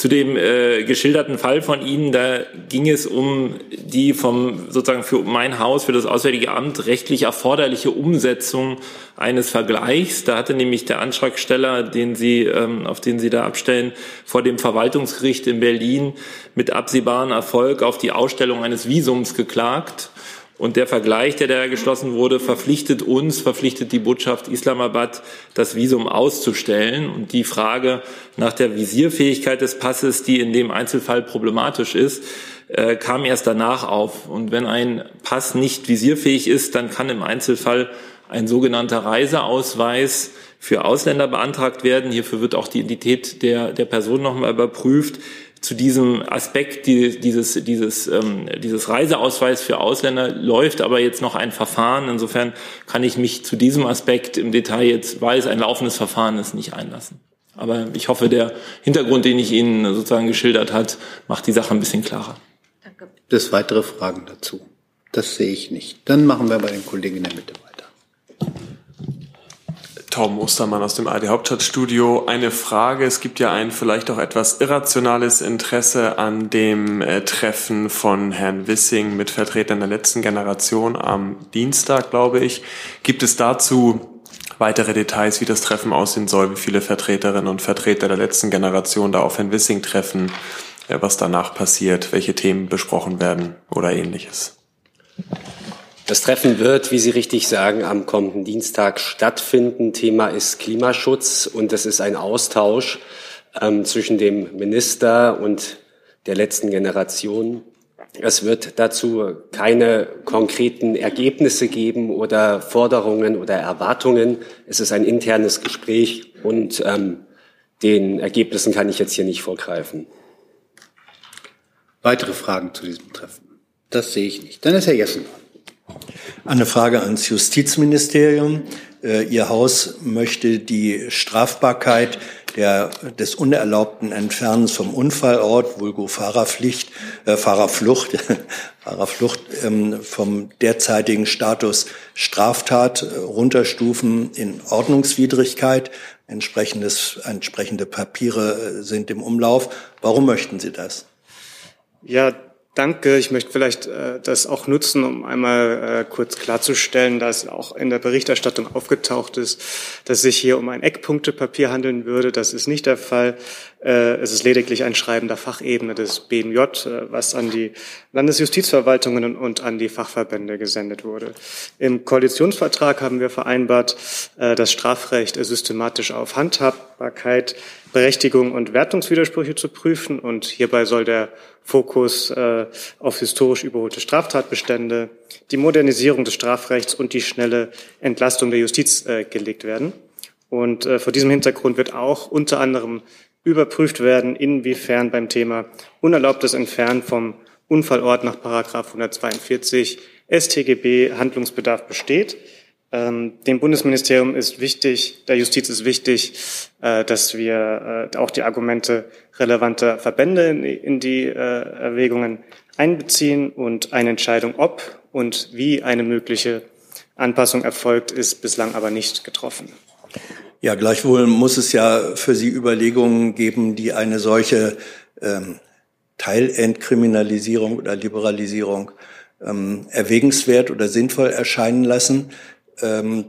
Zu dem äh, geschilderten Fall von Ihnen, da ging es um die vom sozusagen für mein Haus, für das Auswärtige Amt rechtlich erforderliche Umsetzung eines Vergleichs. Da hatte nämlich der Antragsteller, den Sie, ähm, auf den Sie da abstellen, vor dem Verwaltungsgericht in Berlin mit absehbarem Erfolg auf die Ausstellung eines Visums geklagt. Und der Vergleich, der da geschlossen wurde, verpflichtet uns, verpflichtet die Botschaft Islamabad, das Visum auszustellen. Und die Frage nach der Visierfähigkeit des Passes, die in dem Einzelfall problematisch ist, äh, kam erst danach auf. Und wenn ein Pass nicht visierfähig ist, dann kann im Einzelfall ein sogenannter Reiseausweis für Ausländer beantragt werden. Hierfür wird auch die Identität der, der Person nochmal überprüft. Zu diesem Aspekt dieses, dieses, ähm, dieses Reiseausweis für Ausländer läuft aber jetzt noch ein Verfahren. Insofern kann ich mich zu diesem Aspekt im Detail jetzt, weil es ein laufendes Verfahren ist, nicht einlassen. Aber ich hoffe, der Hintergrund, den ich Ihnen sozusagen geschildert hat, macht die Sache ein bisschen klarer. Danke. Das weitere Fragen dazu? Das sehe ich nicht. Dann machen wir bei den Kollegen in der Mitte weiter. Tom Ostermann aus dem AD Hauptstadtstudio. Eine Frage. Es gibt ja ein vielleicht auch etwas irrationales Interesse an dem äh, Treffen von Herrn Wissing mit Vertretern der letzten Generation am Dienstag, glaube ich. Gibt es dazu weitere Details, wie das Treffen aussehen soll, wie viele Vertreterinnen und Vertreter der letzten Generation da auf Herrn Wissing treffen, äh, was danach passiert, welche Themen besprochen werden oder ähnliches? Das Treffen wird, wie Sie richtig sagen, am kommenden Dienstag stattfinden. Thema ist Klimaschutz und es ist ein Austausch ähm, zwischen dem Minister und der letzten Generation. Es wird dazu keine konkreten Ergebnisse geben oder Forderungen oder Erwartungen. Es ist ein internes Gespräch und ähm, den Ergebnissen kann ich jetzt hier nicht vorgreifen. Weitere Fragen zu diesem Treffen? Das sehe ich nicht. Dann ist Herr Jessen. Eine Frage ans Justizministerium. Äh, Ihr Haus möchte die Strafbarkeit der, des unerlaubten Entfernens vom Unfallort, vulgo Fahrerpflicht, äh, Fahrerflucht, Fahrerflucht ähm, vom derzeitigen Status Straftat äh, runterstufen in Ordnungswidrigkeit. Entsprechendes, entsprechende Papiere äh, sind im Umlauf. Warum möchten Sie das? Ja, Danke. Ich möchte vielleicht äh, das auch nutzen, um einmal äh, kurz klarzustellen, dass auch in der Berichterstattung aufgetaucht ist, dass sich hier um ein Eckpunktepapier handeln würde. Das ist nicht der Fall. Äh, es ist lediglich ein Schreiben der Fachebene des BMJ, äh, was an die Landesjustizverwaltungen und an die Fachverbände gesendet wurde. Im Koalitionsvertrag haben wir vereinbart, äh, das Strafrecht systematisch auf Handhabbarkeit, Berechtigung und Wertungswidersprüche zu prüfen. Und hierbei soll der Fokus auf historisch überholte Straftatbestände, die Modernisierung des Strafrechts und die schnelle Entlastung der Justiz gelegt werden. Und vor diesem Hintergrund wird auch unter anderem überprüft werden, inwiefern beim Thema unerlaubtes Entfernen vom Unfallort nach Paragraph 142 StGB Handlungsbedarf besteht. Ähm, dem Bundesministerium ist wichtig, der Justiz ist wichtig, äh, dass wir äh, auch die Argumente relevanter Verbände in, in die äh, Erwägungen einbeziehen und eine Entscheidung, ob und wie eine mögliche Anpassung erfolgt, ist bislang aber nicht getroffen. Ja, gleichwohl muss es ja für Sie Überlegungen geben, die eine solche ähm, Teilentkriminalisierung oder Liberalisierung ähm, erwägenswert oder sinnvoll erscheinen lassen. Ähm,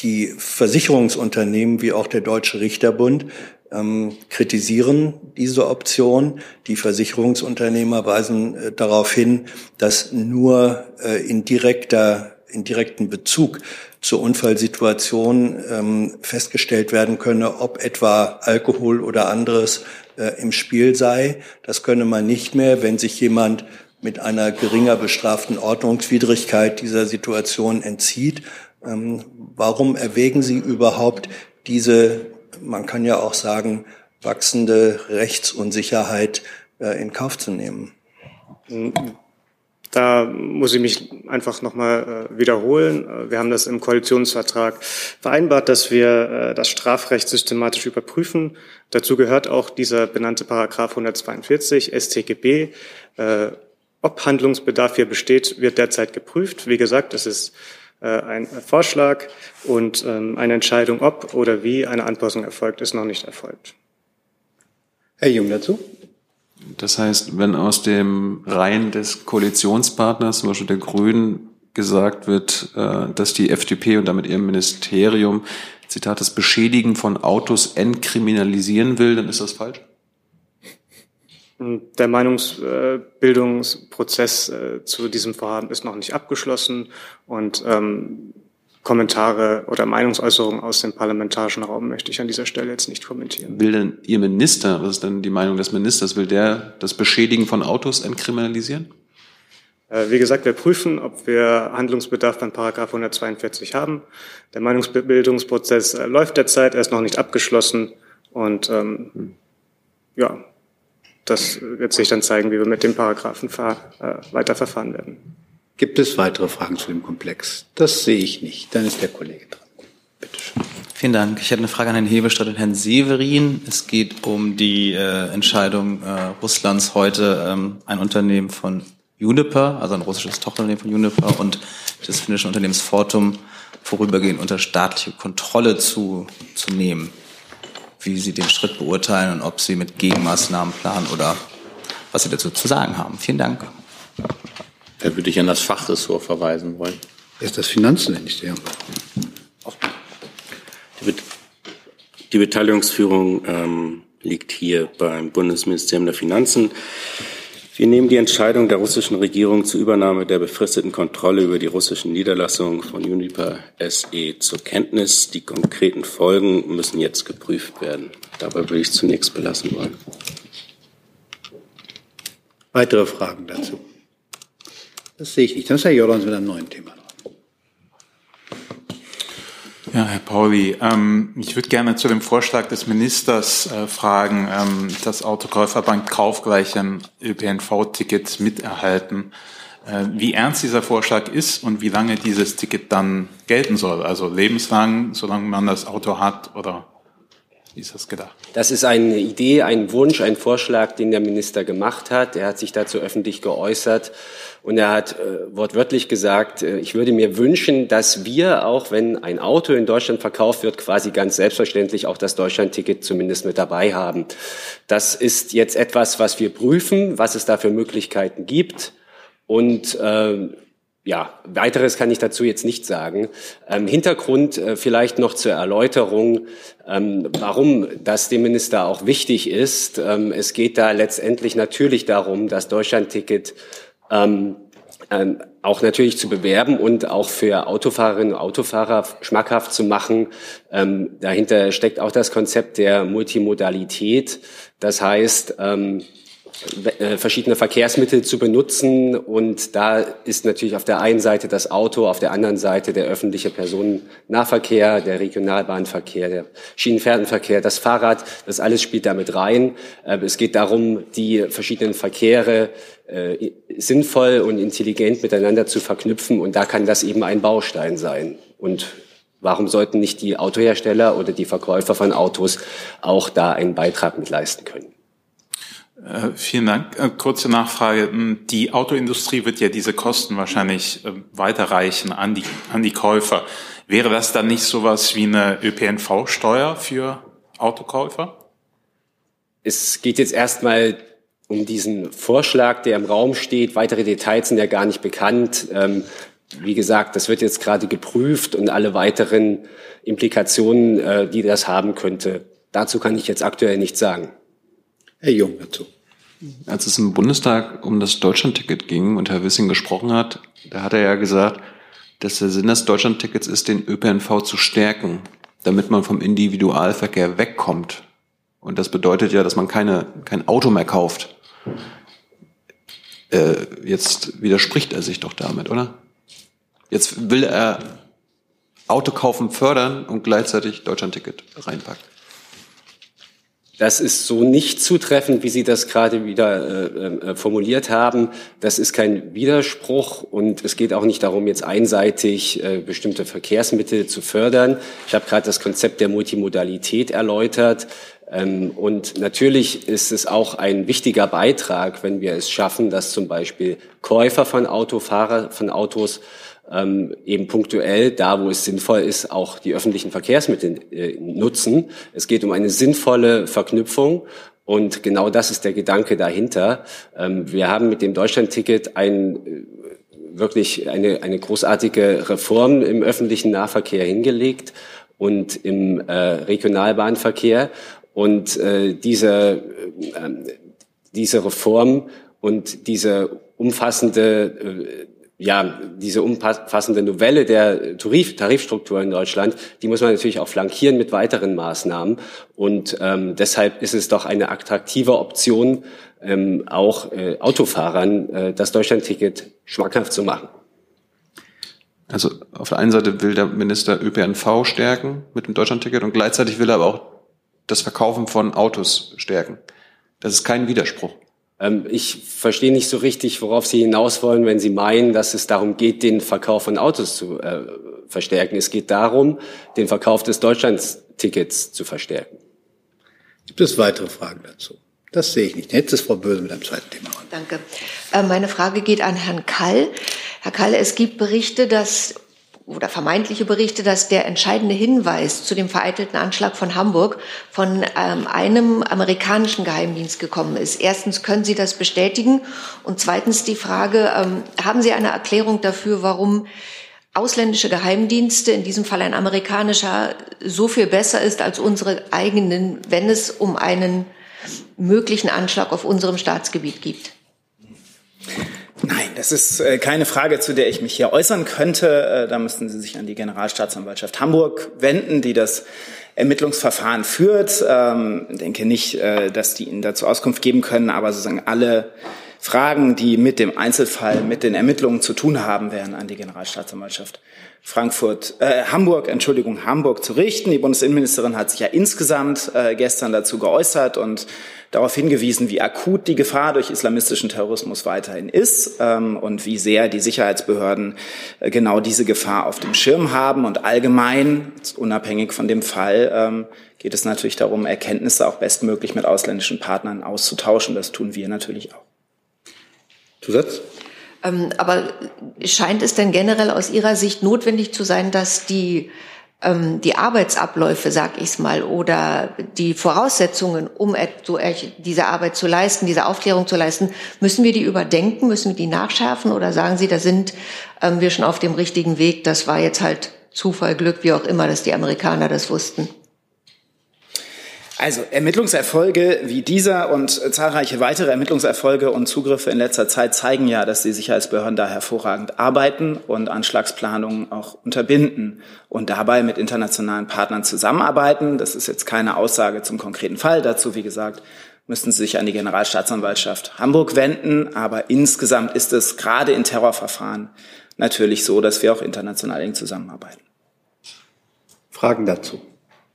die Versicherungsunternehmen wie auch der Deutsche Richterbund ähm, kritisieren diese Option. Die Versicherungsunternehmer weisen äh, darauf hin, dass nur äh, in direkter in direkten Bezug zur Unfallsituation ähm, festgestellt werden könne, ob etwa Alkohol oder anderes äh, im Spiel sei. Das könne man nicht mehr, wenn sich jemand mit einer geringer bestraften Ordnungswidrigkeit dieser Situation entzieht. Ähm, warum erwägen Sie überhaupt diese, man kann ja auch sagen, wachsende Rechtsunsicherheit äh, in Kauf zu nehmen? Da muss ich mich einfach nochmal äh, wiederholen. Wir haben das im Koalitionsvertrag vereinbart, dass wir äh, das Strafrecht systematisch überprüfen. Dazu gehört auch dieser benannte Paragraph 142 StGB. Äh, ob Handlungsbedarf hier besteht, wird derzeit geprüft. Wie gesagt, es ist äh, ein Vorschlag und ähm, eine Entscheidung, ob oder wie eine Anpassung erfolgt, ist noch nicht erfolgt. Herr Jung dazu? Das heißt, wenn aus dem Reihen des Koalitionspartners, zum Beispiel der Grünen, gesagt wird, äh, dass die FDP und damit ihr Ministerium, Zitat, das Beschädigen von Autos entkriminalisieren will, dann ist das falsch? Der Meinungsbildungsprozess äh, zu diesem Vorhaben ist noch nicht abgeschlossen und ähm, Kommentare oder Meinungsäußerungen aus dem parlamentarischen Raum möchte ich an dieser Stelle jetzt nicht kommentieren. Will denn Ihr Minister, was ist denn die Meinung des Ministers, will der das Beschädigen von Autos entkriminalisieren? Äh, wie gesagt, wir prüfen, ob wir Handlungsbedarf beim Paragraph 142 haben. Der Meinungsbildungsprozess äh, läuft derzeit, er ist noch nicht abgeschlossen und ähm, ja, das wird sich dann zeigen, wie wir mit dem Paragraphen äh, weiterverfahren werden. Gibt es weitere Fragen zu dem Komplex? Das sehe ich nicht. Dann ist der Kollege dran. Vielen Dank. Ich hätte eine Frage an Herrn Hebestreit und Herrn Severin. Es geht um die äh, Entscheidung äh, Russlands heute, ähm, ein Unternehmen von Juniper, also ein russisches Tochterunternehmen von Juniper und des finnischen Unternehmens Fortum vorübergehend unter staatliche Kontrolle zu, zu nehmen. Wie Sie den Schritt beurteilen und ob Sie mit Gegenmaßnahmen planen oder was Sie dazu zu sagen haben. Vielen Dank. Da würde ich an das Fachressort verweisen wollen. Ist das Finanzministerium? Die, Bet die Beteiligungsführung ähm, liegt hier beim Bundesministerium der Finanzen. Wir nehmen die Entscheidung der russischen Regierung zur Übernahme der befristeten Kontrolle über die russischen Niederlassungen von Uniper SE zur Kenntnis. Die konkreten Folgen müssen jetzt geprüft werden. Dabei würde ich zunächst belassen wollen. Weitere Fragen dazu? Das sehe ich nicht. Dann ist Herr Jordans mit einem neuen Thema. Ja, Herr Pauli, ähm, ich würde gerne zu dem Vorschlag des Ministers äh, fragen, ähm, dass Autokäufer beim Kauf gleich ein ÖPNV-Ticket miterhalten. Äh, wie ernst dieser Vorschlag ist und wie lange dieses Ticket dann gelten soll? Also lebenslang, solange man das Auto hat oder ist das gedacht? Das ist eine Idee, ein Wunsch, ein Vorschlag, den der Minister gemacht hat. Er hat sich dazu öffentlich geäußert und er hat äh, wortwörtlich gesagt, äh, ich würde mir wünschen, dass wir, auch wenn ein Auto in Deutschland verkauft wird, quasi ganz selbstverständlich auch das Deutschlandticket zumindest mit dabei haben. Das ist jetzt etwas, was wir prüfen, was es da für Möglichkeiten gibt. Und äh, ja, weiteres kann ich dazu jetzt nicht sagen. Ähm, Hintergrund äh, vielleicht noch zur Erläuterung, ähm, warum das dem Minister auch wichtig ist. Ähm, es geht da letztendlich natürlich darum, das Deutschlandticket ähm, ähm, auch natürlich zu bewerben und auch für Autofahrerinnen und Autofahrer schmackhaft zu machen. Ähm, dahinter steckt auch das Konzept der Multimodalität. Das heißt, verschiedene Verkehrsmittel zu benutzen. Und da ist natürlich auf der einen Seite das Auto, auf der anderen Seite der öffentliche Personennahverkehr, der Regionalbahnverkehr, der Schienenfährtenverkehr, das Fahrrad. Das alles spielt damit rein. Äh, es geht darum, die verschiedenen Verkehre äh, sinnvoll und intelligent miteinander zu verknüpfen. Und da kann das eben ein Baustein sein. Und Warum sollten nicht die Autohersteller oder die Verkäufer von Autos auch da einen Beitrag mit leisten können? Äh, vielen Dank. Äh, kurze Nachfrage. Hm, die Autoindustrie wird ja diese Kosten wahrscheinlich äh, weiterreichen an die, an die Käufer. Wäre das dann nicht sowas wie eine ÖPNV-Steuer für Autokäufer? Es geht jetzt erstmal um diesen Vorschlag, der im Raum steht. Weitere Details sind ja gar nicht bekannt. Ähm, wie gesagt, das wird jetzt gerade geprüft und alle weiteren Implikationen, die das haben könnte. Dazu kann ich jetzt aktuell nichts sagen. Herr Jung dazu. Als es im Bundestag um das Deutschlandticket ging und Herr Wissing gesprochen hat, da hat er ja gesagt, dass der Sinn des Deutschlandtickets ist, den ÖPNV zu stärken, damit man vom Individualverkehr wegkommt. Und das bedeutet ja, dass man keine, kein Auto mehr kauft. Äh, jetzt widerspricht er sich doch damit, oder? Jetzt will er Autokaufen fördern und gleichzeitig Deutschlandticket reinpacken. Das ist so nicht zutreffend, wie Sie das gerade wieder äh, äh, formuliert haben. Das ist kein Widerspruch und es geht auch nicht darum, jetzt einseitig äh, bestimmte Verkehrsmittel zu fördern. Ich habe gerade das Konzept der Multimodalität erläutert. Ähm, und natürlich ist es auch ein wichtiger Beitrag, wenn wir es schaffen, dass zum Beispiel Käufer von Autofahrer, von Autos ähm, eben punktuell, da wo es sinnvoll ist, auch die öffentlichen Verkehrsmittel äh, nutzen. Es geht um eine sinnvolle Verknüpfung und genau das ist der Gedanke dahinter. Ähm, wir haben mit dem Deutschlandticket ein äh, wirklich eine, eine großartige Reform im öffentlichen Nahverkehr hingelegt und im äh, Regionalbahnverkehr. Und äh, diese, äh, diese Reform und diese umfassende äh, ja, diese umfassende Novelle der Tarif Tarifstruktur in Deutschland, die muss man natürlich auch flankieren mit weiteren Maßnahmen. Und ähm, deshalb ist es doch eine attraktive Option, ähm, auch äh, Autofahrern äh, das Deutschlandticket schmackhaft zu machen. Also auf der einen Seite will der Minister ÖPNV stärken mit dem Deutschlandticket und gleichzeitig will er aber auch das Verkaufen von Autos stärken. Das ist kein Widerspruch. Ähm, ich verstehe nicht so richtig, worauf Sie hinaus wollen, wenn Sie meinen, dass es darum geht, den Verkauf von Autos zu äh, verstärken. Es geht darum, den Verkauf des Deutschlandtickets zu verstärken. Gibt es weitere Fragen dazu? Das sehe ich nicht. Jetzt ist Frau Böse mit einem zweiten Thema. Danke. Äh, meine Frage geht an Herrn Kall. Herr Kall, es gibt Berichte, dass oder vermeintliche Berichte, dass der entscheidende Hinweis zu dem vereitelten Anschlag von Hamburg von ähm, einem amerikanischen Geheimdienst gekommen ist. Erstens, können Sie das bestätigen? Und zweitens die Frage, ähm, haben Sie eine Erklärung dafür, warum ausländische Geheimdienste, in diesem Fall ein amerikanischer, so viel besser ist als unsere eigenen, wenn es um einen möglichen Anschlag auf unserem Staatsgebiet geht? Nein, das ist äh, keine Frage, zu der ich mich hier äußern könnte. Äh, da müssten Sie sich an die Generalstaatsanwaltschaft Hamburg wenden, die das Ermittlungsverfahren führt. Ähm, ich denke nicht, äh, dass die Ihnen dazu Auskunft geben können, aber sozusagen alle Fragen, die mit dem Einzelfall, mit den Ermittlungen zu tun haben, werden an die Generalstaatsanwaltschaft Frankfurt, äh, Hamburg, Entschuldigung, Hamburg zu richten. Die Bundesinnenministerin hat sich ja insgesamt äh, gestern dazu geäußert und darauf hingewiesen, wie akut die Gefahr durch islamistischen Terrorismus weiterhin ist ähm, und wie sehr die Sicherheitsbehörden äh, genau diese Gefahr auf dem Schirm haben. Und allgemein, unabhängig von dem Fall, ähm, geht es natürlich darum, Erkenntnisse auch bestmöglich mit ausländischen Partnern auszutauschen. Das tun wir natürlich auch. Zusatz? Ähm, aber scheint es denn generell aus Ihrer Sicht notwendig zu sein, dass die ähm, die Arbeitsabläufe, sag ich's mal, oder die Voraussetzungen, um so diese Arbeit zu leisten, diese Aufklärung zu leisten, müssen wir die überdenken, müssen wir die nachschärfen oder sagen Sie, da sind ähm, wir schon auf dem richtigen Weg, das war jetzt halt Zufall, Glück, wie auch immer, dass die Amerikaner das wussten? Also Ermittlungserfolge wie dieser und zahlreiche weitere Ermittlungserfolge und Zugriffe in letzter Zeit zeigen ja, dass die Sicherheitsbehörden da hervorragend arbeiten und Anschlagsplanungen auch unterbinden und dabei mit internationalen Partnern zusammenarbeiten. Das ist jetzt keine Aussage zum konkreten Fall. Dazu, wie gesagt, müssten Sie sich an die Generalstaatsanwaltschaft Hamburg wenden. Aber insgesamt ist es gerade in Terrorverfahren natürlich so, dass wir auch international eng zusammenarbeiten. Fragen dazu?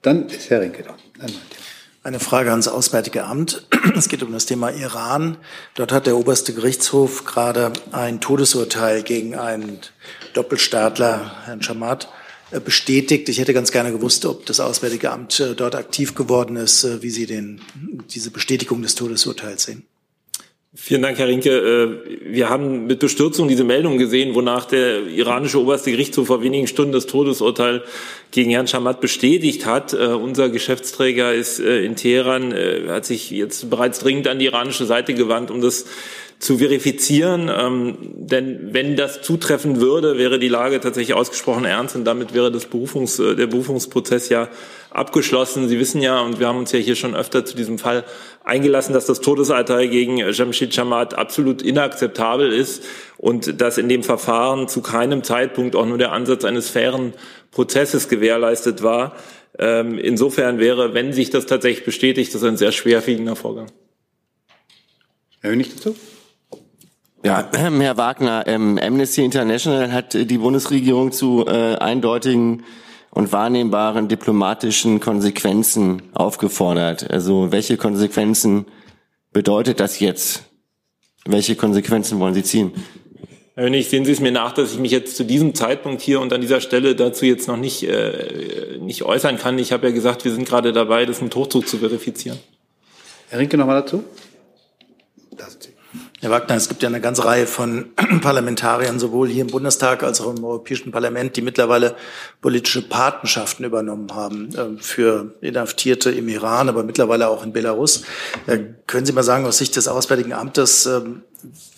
Dann ist Herr Rinke da. Einmal. Eine Frage ans Auswärtige Amt. Es geht um das Thema Iran. Dort hat der oberste Gerichtshof gerade ein Todesurteil gegen einen Doppelstaatler, Herrn Schamat, äh, bestätigt. Ich hätte ganz gerne gewusst, ob das Auswärtige Amt äh, dort aktiv geworden ist, äh, wie Sie den, diese Bestätigung des Todesurteils sehen. Vielen Dank, Herr Rinke. Äh, wir haben mit Bestürzung diese Meldung gesehen, wonach der iranische oberste Gerichtshof vor wenigen Stunden das Todesurteil gegen Herrn Shamat bestätigt hat. Äh, unser Geschäftsträger ist äh, in Teheran, hat sich jetzt bereits dringend an die iranische Seite gewandt, um das zu verifizieren. Ähm, denn wenn das zutreffen würde, wäre die Lage tatsächlich ausgesprochen ernst und damit wäre das Berufungs, der Berufungsprozess ja abgeschlossen. Sie wissen ja, und wir haben uns ja hier schon öfter zu diesem Fall eingelassen, dass das Todesurteil gegen Jamshid Chamat absolut inakzeptabel ist und dass in dem Verfahren zu keinem Zeitpunkt auch nur der Ansatz eines fairen Prozesses gewährleistet war. Ähm, insofern wäre, wenn sich das tatsächlich bestätigt, das ein sehr schwerwiegender Vorgang. Herr Hönig dazu? Ja, Herr Wagner, ähm, Amnesty International hat die Bundesregierung zu äh, eindeutigen und wahrnehmbaren diplomatischen Konsequenzen aufgefordert. Also welche Konsequenzen bedeutet das jetzt? Welche Konsequenzen wollen Sie ziehen? Herr Hönig, sehen Sie es mir nach, dass ich mich jetzt zu diesem Zeitpunkt hier und an dieser Stelle dazu jetzt noch nicht, äh, nicht äußern kann. Ich habe ja gesagt, wir sind gerade dabei, das mit Hochdruck zu verifizieren. Herr Rinke noch mal dazu? Herr Wagner, es gibt ja eine ganze Reihe von Parlamentariern, sowohl hier im Bundestag als auch im Europäischen Parlament, die mittlerweile politische Patenschaften übernommen haben äh, für Inhaftierte im Iran, aber mittlerweile auch in Belarus. Äh, können Sie mal sagen, aus Sicht des Auswärtigen Amtes, äh,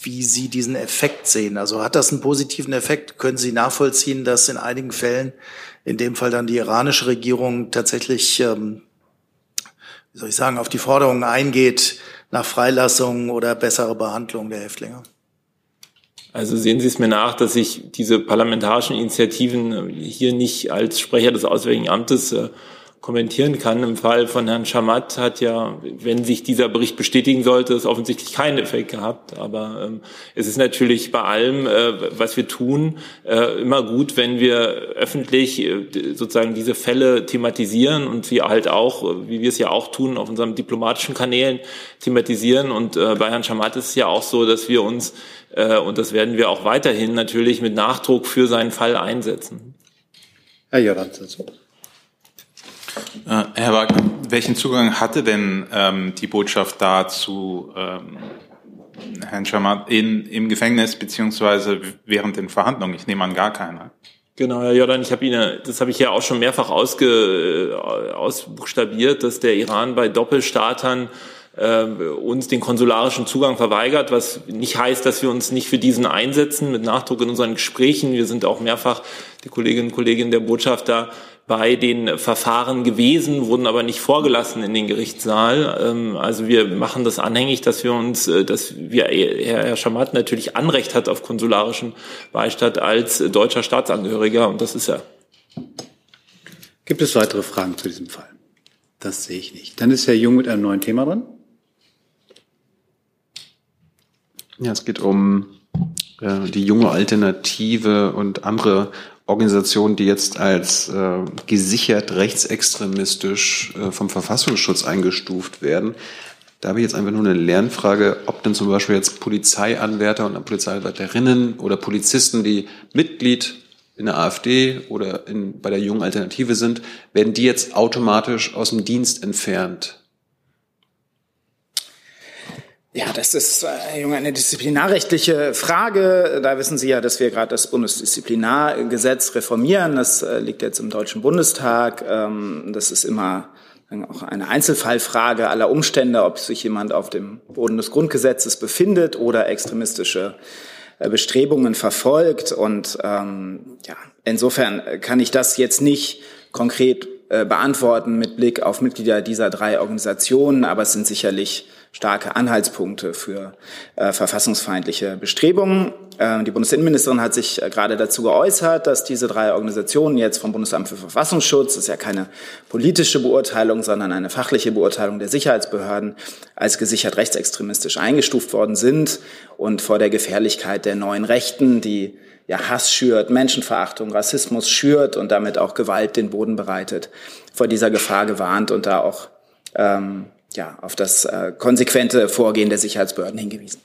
wie Sie diesen Effekt sehen? Also hat das einen positiven Effekt? Können Sie nachvollziehen, dass in einigen Fällen, in dem Fall dann die iranische Regierung tatsächlich, ähm, wie soll ich sagen, auf die Forderungen eingeht, nach Freilassung oder bessere Behandlung der Häftlinge? Also sehen Sie es mir nach, dass ich diese parlamentarischen Initiativen hier nicht als Sprecher des Auswärtigen Amtes äh, kommentieren kann. Im Fall von Herrn Schamat hat ja, wenn sich dieser Bericht bestätigen sollte, es offensichtlich keinen Effekt gehabt. Aber ähm, es ist natürlich bei allem, äh, was wir tun, äh, immer gut, wenn wir öffentlich äh, sozusagen diese Fälle thematisieren und wir halt auch, wie wir es ja auch tun, auf unseren diplomatischen Kanälen thematisieren. Und äh, bei Herrn Schamat ist es ja auch so, dass wir uns, äh, und das werden wir auch weiterhin natürlich mit Nachdruck für seinen Fall einsetzen. Herr Jordan, dazu. Äh, Herr Wagner, welchen Zugang hatte denn ähm, die Botschaft da zu ähm, Herrn Schamat in, im Gefängnis beziehungsweise während den Verhandlungen? Ich nehme an, gar keiner. Genau, Herr Jordan, ich habe Ihnen, das habe ich ja auch schon mehrfach ausge, ausbuchstabiert, dass der Iran bei Doppelstartern äh, uns den konsularischen Zugang verweigert, was nicht heißt, dass wir uns nicht für diesen einsetzen, mit Nachdruck in unseren Gesprächen. Wir sind auch mehrfach, die Kolleginnen und Kollegen der Botschaft da bei den Verfahren gewesen, wurden aber nicht vorgelassen in den Gerichtssaal. Ähm, also wir machen das anhängig, dass wir uns, äh, dass wir, Herr Schamat natürlich Anrecht hat auf konsularischen Beistand als deutscher Staatsangehöriger und das ist er. Gibt es weitere Fragen zu diesem Fall? Das sehe ich nicht. Dann ist Herr Jung mit einem neuen Thema dran. Ja, es geht um äh, die junge Alternative und andere Organisationen, die jetzt als äh, gesichert rechtsextremistisch äh, vom Verfassungsschutz eingestuft werden. Da habe ich jetzt einfach nur eine Lernfrage, ob denn zum Beispiel jetzt Polizeianwärter und Polizeianwärterinnen oder Polizisten, die Mitglied in der AfD oder in, bei der jungen Alternative sind, werden die jetzt automatisch aus dem Dienst entfernt? Ja, das ist äh, eine disziplinarrechtliche Frage. Da wissen Sie ja, dass wir gerade das Bundesdisziplinargesetz reformieren. Das äh, liegt jetzt im Deutschen Bundestag. Ähm, das ist immer auch eine Einzelfallfrage aller Umstände, ob sich jemand auf dem Boden des Grundgesetzes befindet oder extremistische äh, Bestrebungen verfolgt. Und ähm, ja, insofern kann ich das jetzt nicht konkret äh, beantworten mit Blick auf Mitglieder dieser drei Organisationen, aber es sind sicherlich starke Anhaltspunkte für äh, verfassungsfeindliche Bestrebungen. Äh, die Bundesinnenministerin hat sich äh, gerade dazu geäußert, dass diese drei Organisationen jetzt vom Bundesamt für Verfassungsschutz, das ist ja keine politische Beurteilung, sondern eine fachliche Beurteilung der Sicherheitsbehörden, als gesichert rechtsextremistisch eingestuft worden sind und vor der Gefährlichkeit der neuen Rechten, die ja Hass schürt, Menschenverachtung, Rassismus schürt und damit auch Gewalt den Boden bereitet, vor dieser Gefahr gewarnt und da auch ähm, ja, auf das äh, konsequente Vorgehen der Sicherheitsbehörden hingewiesen.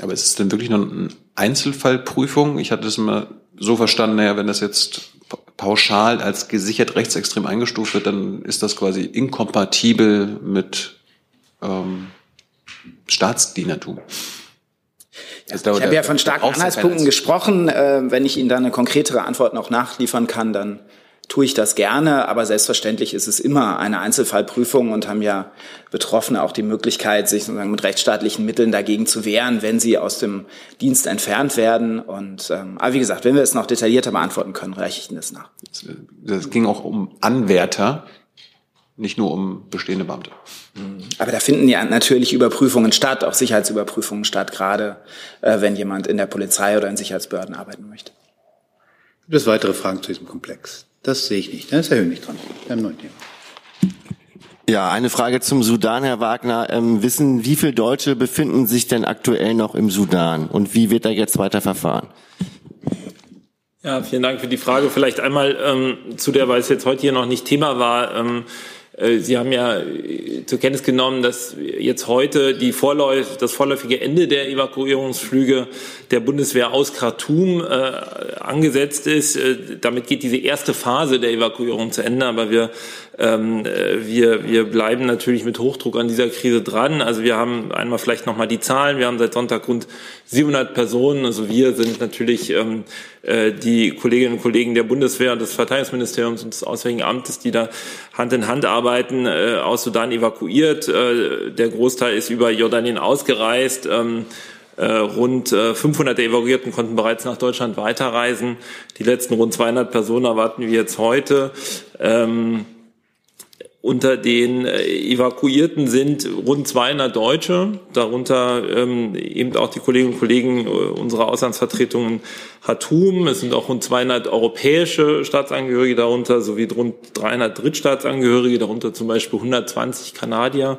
Aber ist es denn wirklich nur eine Einzelfallprüfung? Ich hatte das immer so verstanden, naja, wenn das jetzt pauschal als gesichert rechtsextrem eingestuft wird, dann ist das quasi inkompatibel mit ähm, Staatsdienertum. Ja, ich habe ja von starken Anhaltspunkten gesprochen. Äh, wenn ich Ihnen da eine konkretere Antwort noch nachliefern kann, dann tue ich das gerne, aber selbstverständlich ist es immer eine Einzelfallprüfung und haben ja Betroffene auch die Möglichkeit, sich sozusagen mit rechtsstaatlichen Mitteln dagegen zu wehren, wenn sie aus dem Dienst entfernt werden. Und ähm, aber wie gesagt, wenn wir es noch detaillierter beantworten können, reiche ich Ihnen das nach. Es ging auch um Anwärter, nicht nur um bestehende Beamte. Aber da finden ja natürlich Überprüfungen statt, auch Sicherheitsüberprüfungen statt, gerade äh, wenn jemand in der Polizei oder in Sicherheitsbehörden arbeiten möchte. Gibt es weitere Fragen zu diesem Komplex? Das sehe ich nicht. Da ist Herr Hönig dran. Wir haben neuen Thema. Ja, eine Frage zum Sudan, Herr Wagner. Ähm, wissen, wie viele Deutsche befinden sich denn aktuell noch im Sudan und wie wird da jetzt weiter verfahren? Ja, vielen Dank für die Frage. Vielleicht einmal ähm, zu der, weil es jetzt heute hier noch nicht Thema war. Ähm, äh, Sie haben ja äh, zur Kenntnis genommen, dass jetzt heute die Vorläuf, das vorläufige Ende der Evakuierungsflüge der Bundeswehr aus Khartoum äh, angesetzt ist. Äh, damit geht diese erste Phase der Evakuierung zu Ende. Aber wir, ähm, wir, wir bleiben natürlich mit Hochdruck an dieser Krise dran. Also wir haben einmal vielleicht nochmal die Zahlen. Wir haben seit Sonntag rund 700 Personen. Also wir sind natürlich ähm, äh, die Kolleginnen und Kollegen der Bundeswehr, des Verteidigungsministeriums und des Auswärtigen Amtes, die da Hand in Hand arbeiten, äh, aus Sudan evakuiert. Äh, der Großteil ist über Jordanien ausgereist. Ähm, äh, rund 500 der Evakuierten konnten bereits nach Deutschland weiterreisen. Die letzten rund 200 Personen erwarten wir jetzt heute. Ähm, unter den äh, Evakuierten sind rund 200 Deutsche, darunter ähm, eben auch die Kolleginnen und Kollegen äh, unserer Auslandsvertretungen Hatum. Es sind auch rund 200 europäische Staatsangehörige darunter, sowie rund 300 Drittstaatsangehörige, darunter zum Beispiel 120 Kanadier.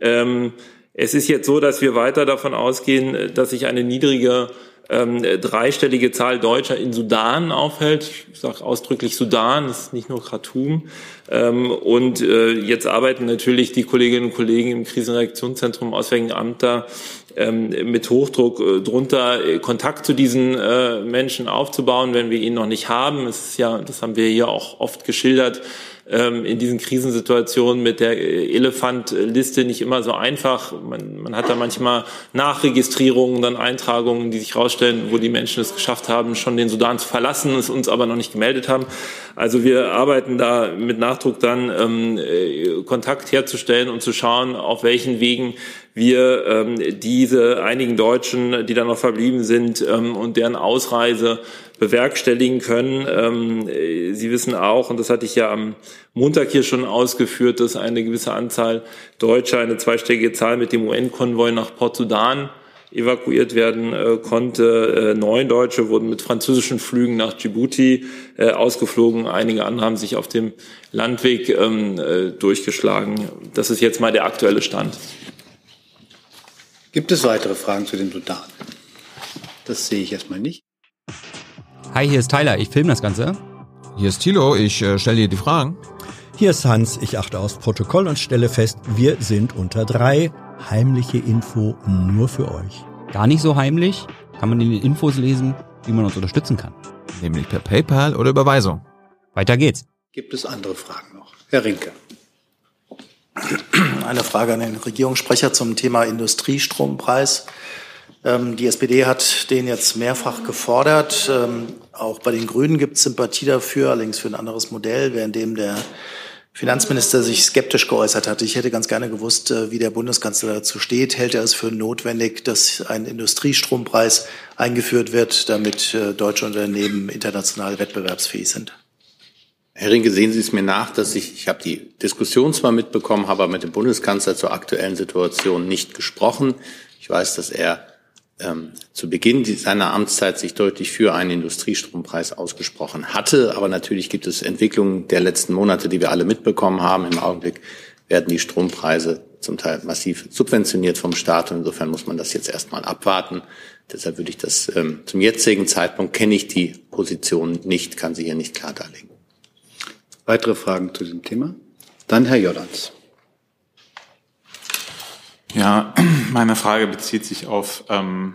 Ähm, es ist jetzt so, dass wir weiter davon ausgehen, dass sich eine niedrige ähm, dreistellige Zahl Deutscher in Sudan aufhält. Ich sage ausdrücklich Sudan, das ist nicht nur Khartoum. Ähm, und äh, jetzt arbeiten natürlich die Kolleginnen und Kollegen im Krisenreaktionszentrum Auswärtigen Amt da ähm, mit Hochdruck äh, drunter äh, Kontakt zu diesen äh, Menschen aufzubauen, wenn wir ihn noch nicht haben. Es ist ja, das haben wir hier auch oft geschildert, ähm, in diesen Krisensituationen mit der Elefantliste nicht immer so einfach. Man, man hat da manchmal Nachregistrierungen, dann Eintragungen, die sich herausstellen, wo die Menschen es geschafft haben, schon den Sudan zu verlassen, es uns aber noch nicht gemeldet haben. Also wir arbeiten da mit Nachdruck dann, ähm, äh, Kontakt herzustellen und zu schauen, auf welchen Wegen wir ähm, diese einigen Deutschen, die da noch verblieben sind ähm, und deren Ausreise bewerkstelligen können. Ähm, Sie wissen auch, und das hatte ich ja am Montag hier schon ausgeführt, dass eine gewisse Anzahl Deutscher, eine zweistellige Zahl mit dem UN-Konvoi nach Port-Sudan evakuiert werden äh, konnte. Äh, neun Deutsche wurden mit französischen Flügen nach Djibouti äh, ausgeflogen. Einige andere haben sich auf dem Landweg ähm, äh, durchgeschlagen. Das ist jetzt mal der aktuelle Stand. Gibt es weitere Fragen zu dem Sudan? Das sehe ich erstmal nicht. Hi, hier ist Tyler, ich filme das Ganze. Hier ist Thilo, ich äh, stelle dir die Fragen. Hier ist Hans, ich achte aufs Protokoll und stelle fest, wir sind unter drei. Heimliche Info nur für euch. Gar nicht so heimlich, kann man in den Infos lesen, wie man uns unterstützen kann. Nämlich per PayPal oder Überweisung. Weiter geht's. Gibt es andere Fragen noch? Herr Rinke. Eine Frage an den Regierungssprecher zum Thema Industriestrompreis. Ähm, die SPD hat den jetzt mehrfach gefordert. Ähm, auch bei den Grünen gibt es Sympathie dafür, allerdings für ein anderes Modell, währenddem der Finanzminister sich skeptisch geäußert hat. Ich hätte ganz gerne gewusst, äh, wie der Bundeskanzler dazu steht. Hält er es für notwendig, dass ein Industriestrompreis eingeführt wird, damit äh, deutsche Unternehmen international wettbewerbsfähig sind? Herr Rinke, sehen Sie es mir nach, dass ich, ich habe die Diskussion zwar mitbekommen, habe aber mit dem Bundeskanzler zur aktuellen Situation nicht gesprochen. Ich weiß, dass er ähm, zu Beginn seiner Amtszeit sich deutlich für einen Industriestrompreis ausgesprochen hatte. Aber natürlich gibt es Entwicklungen der letzten Monate, die wir alle mitbekommen haben. Im Augenblick werden die Strompreise zum Teil massiv subventioniert vom Staat. Und insofern muss man das jetzt erstmal abwarten. Deshalb würde ich das ähm, zum jetzigen Zeitpunkt kenne ich die Position nicht, kann sie hier nicht klar darlegen. Weitere Fragen zu diesem Thema? Dann Herr Jordans. Ja, meine Frage bezieht sich auf ähm,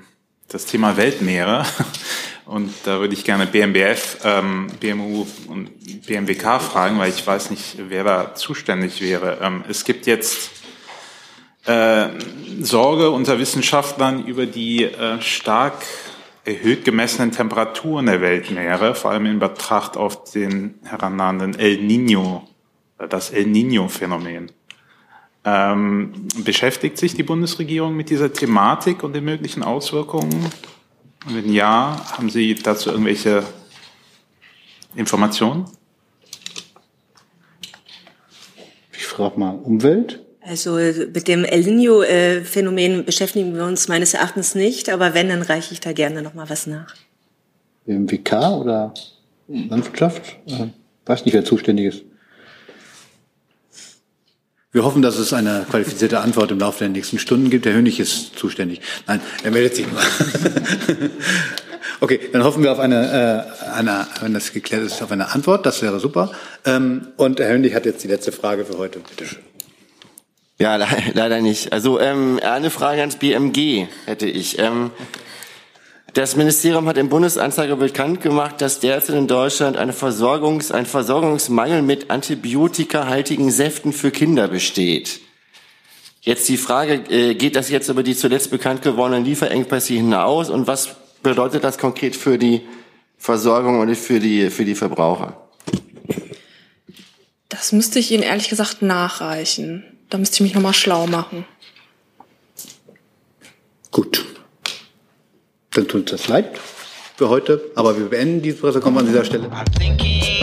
das Thema Weltmeere. Und da würde ich gerne BMBF, ähm, BMU und BMWK fragen, weil ich weiß nicht, wer da zuständig wäre. Ähm, es gibt jetzt äh, Sorge unter Wissenschaftlern über die äh, stark erhöht gemessenen Temperaturen der Weltmeere, vor allem in Betracht auf den herannahenden El Nino, äh, das El Nino-Phänomen. Ähm, beschäftigt sich die Bundesregierung mit dieser Thematik und den möglichen Auswirkungen? Und wenn ja, haben Sie dazu irgendwelche Informationen? Ich frage mal Umwelt. Also mit dem El Niño-Phänomen beschäftigen wir uns meines Erachtens nicht, aber wenn, dann reiche ich da gerne noch mal was nach. Im WK oder Landwirtschaft? Äh, weiß nicht, wer zuständig ist. Wir hoffen, dass es eine qualifizierte Antwort im Laufe der nächsten Stunden gibt. Herr Hönig ist zuständig. Nein, er meldet sich nur. okay, dann hoffen wir auf eine, äh, eine, wenn das geklärt ist, auf eine Antwort. Das wäre super. Ähm, und Herr Hönig hat jetzt die letzte Frage für heute. Bitte schön. Ja, le leider nicht. Also ähm, eine Frage ans BMG hätte ich. Ähm, das Ministerium hat im Bundesanzeiger bekannt gemacht, dass derzeit in Deutschland eine Versorgungs-, ein Versorgungsmangel mit antibiotikahaltigen Säften für Kinder besteht. Jetzt die Frage, äh, geht das jetzt über die zuletzt bekannt gewordenen Lieferengpässe hinaus und was bedeutet das konkret für die Versorgung und für die, für die Verbraucher? Das müsste ich Ihnen ehrlich gesagt nachreichen. Da müsste ich mich nochmal schlau machen. Gut. Dann tut uns das leid für heute, aber wir beenden diese Pressekonferenz an dieser Stelle.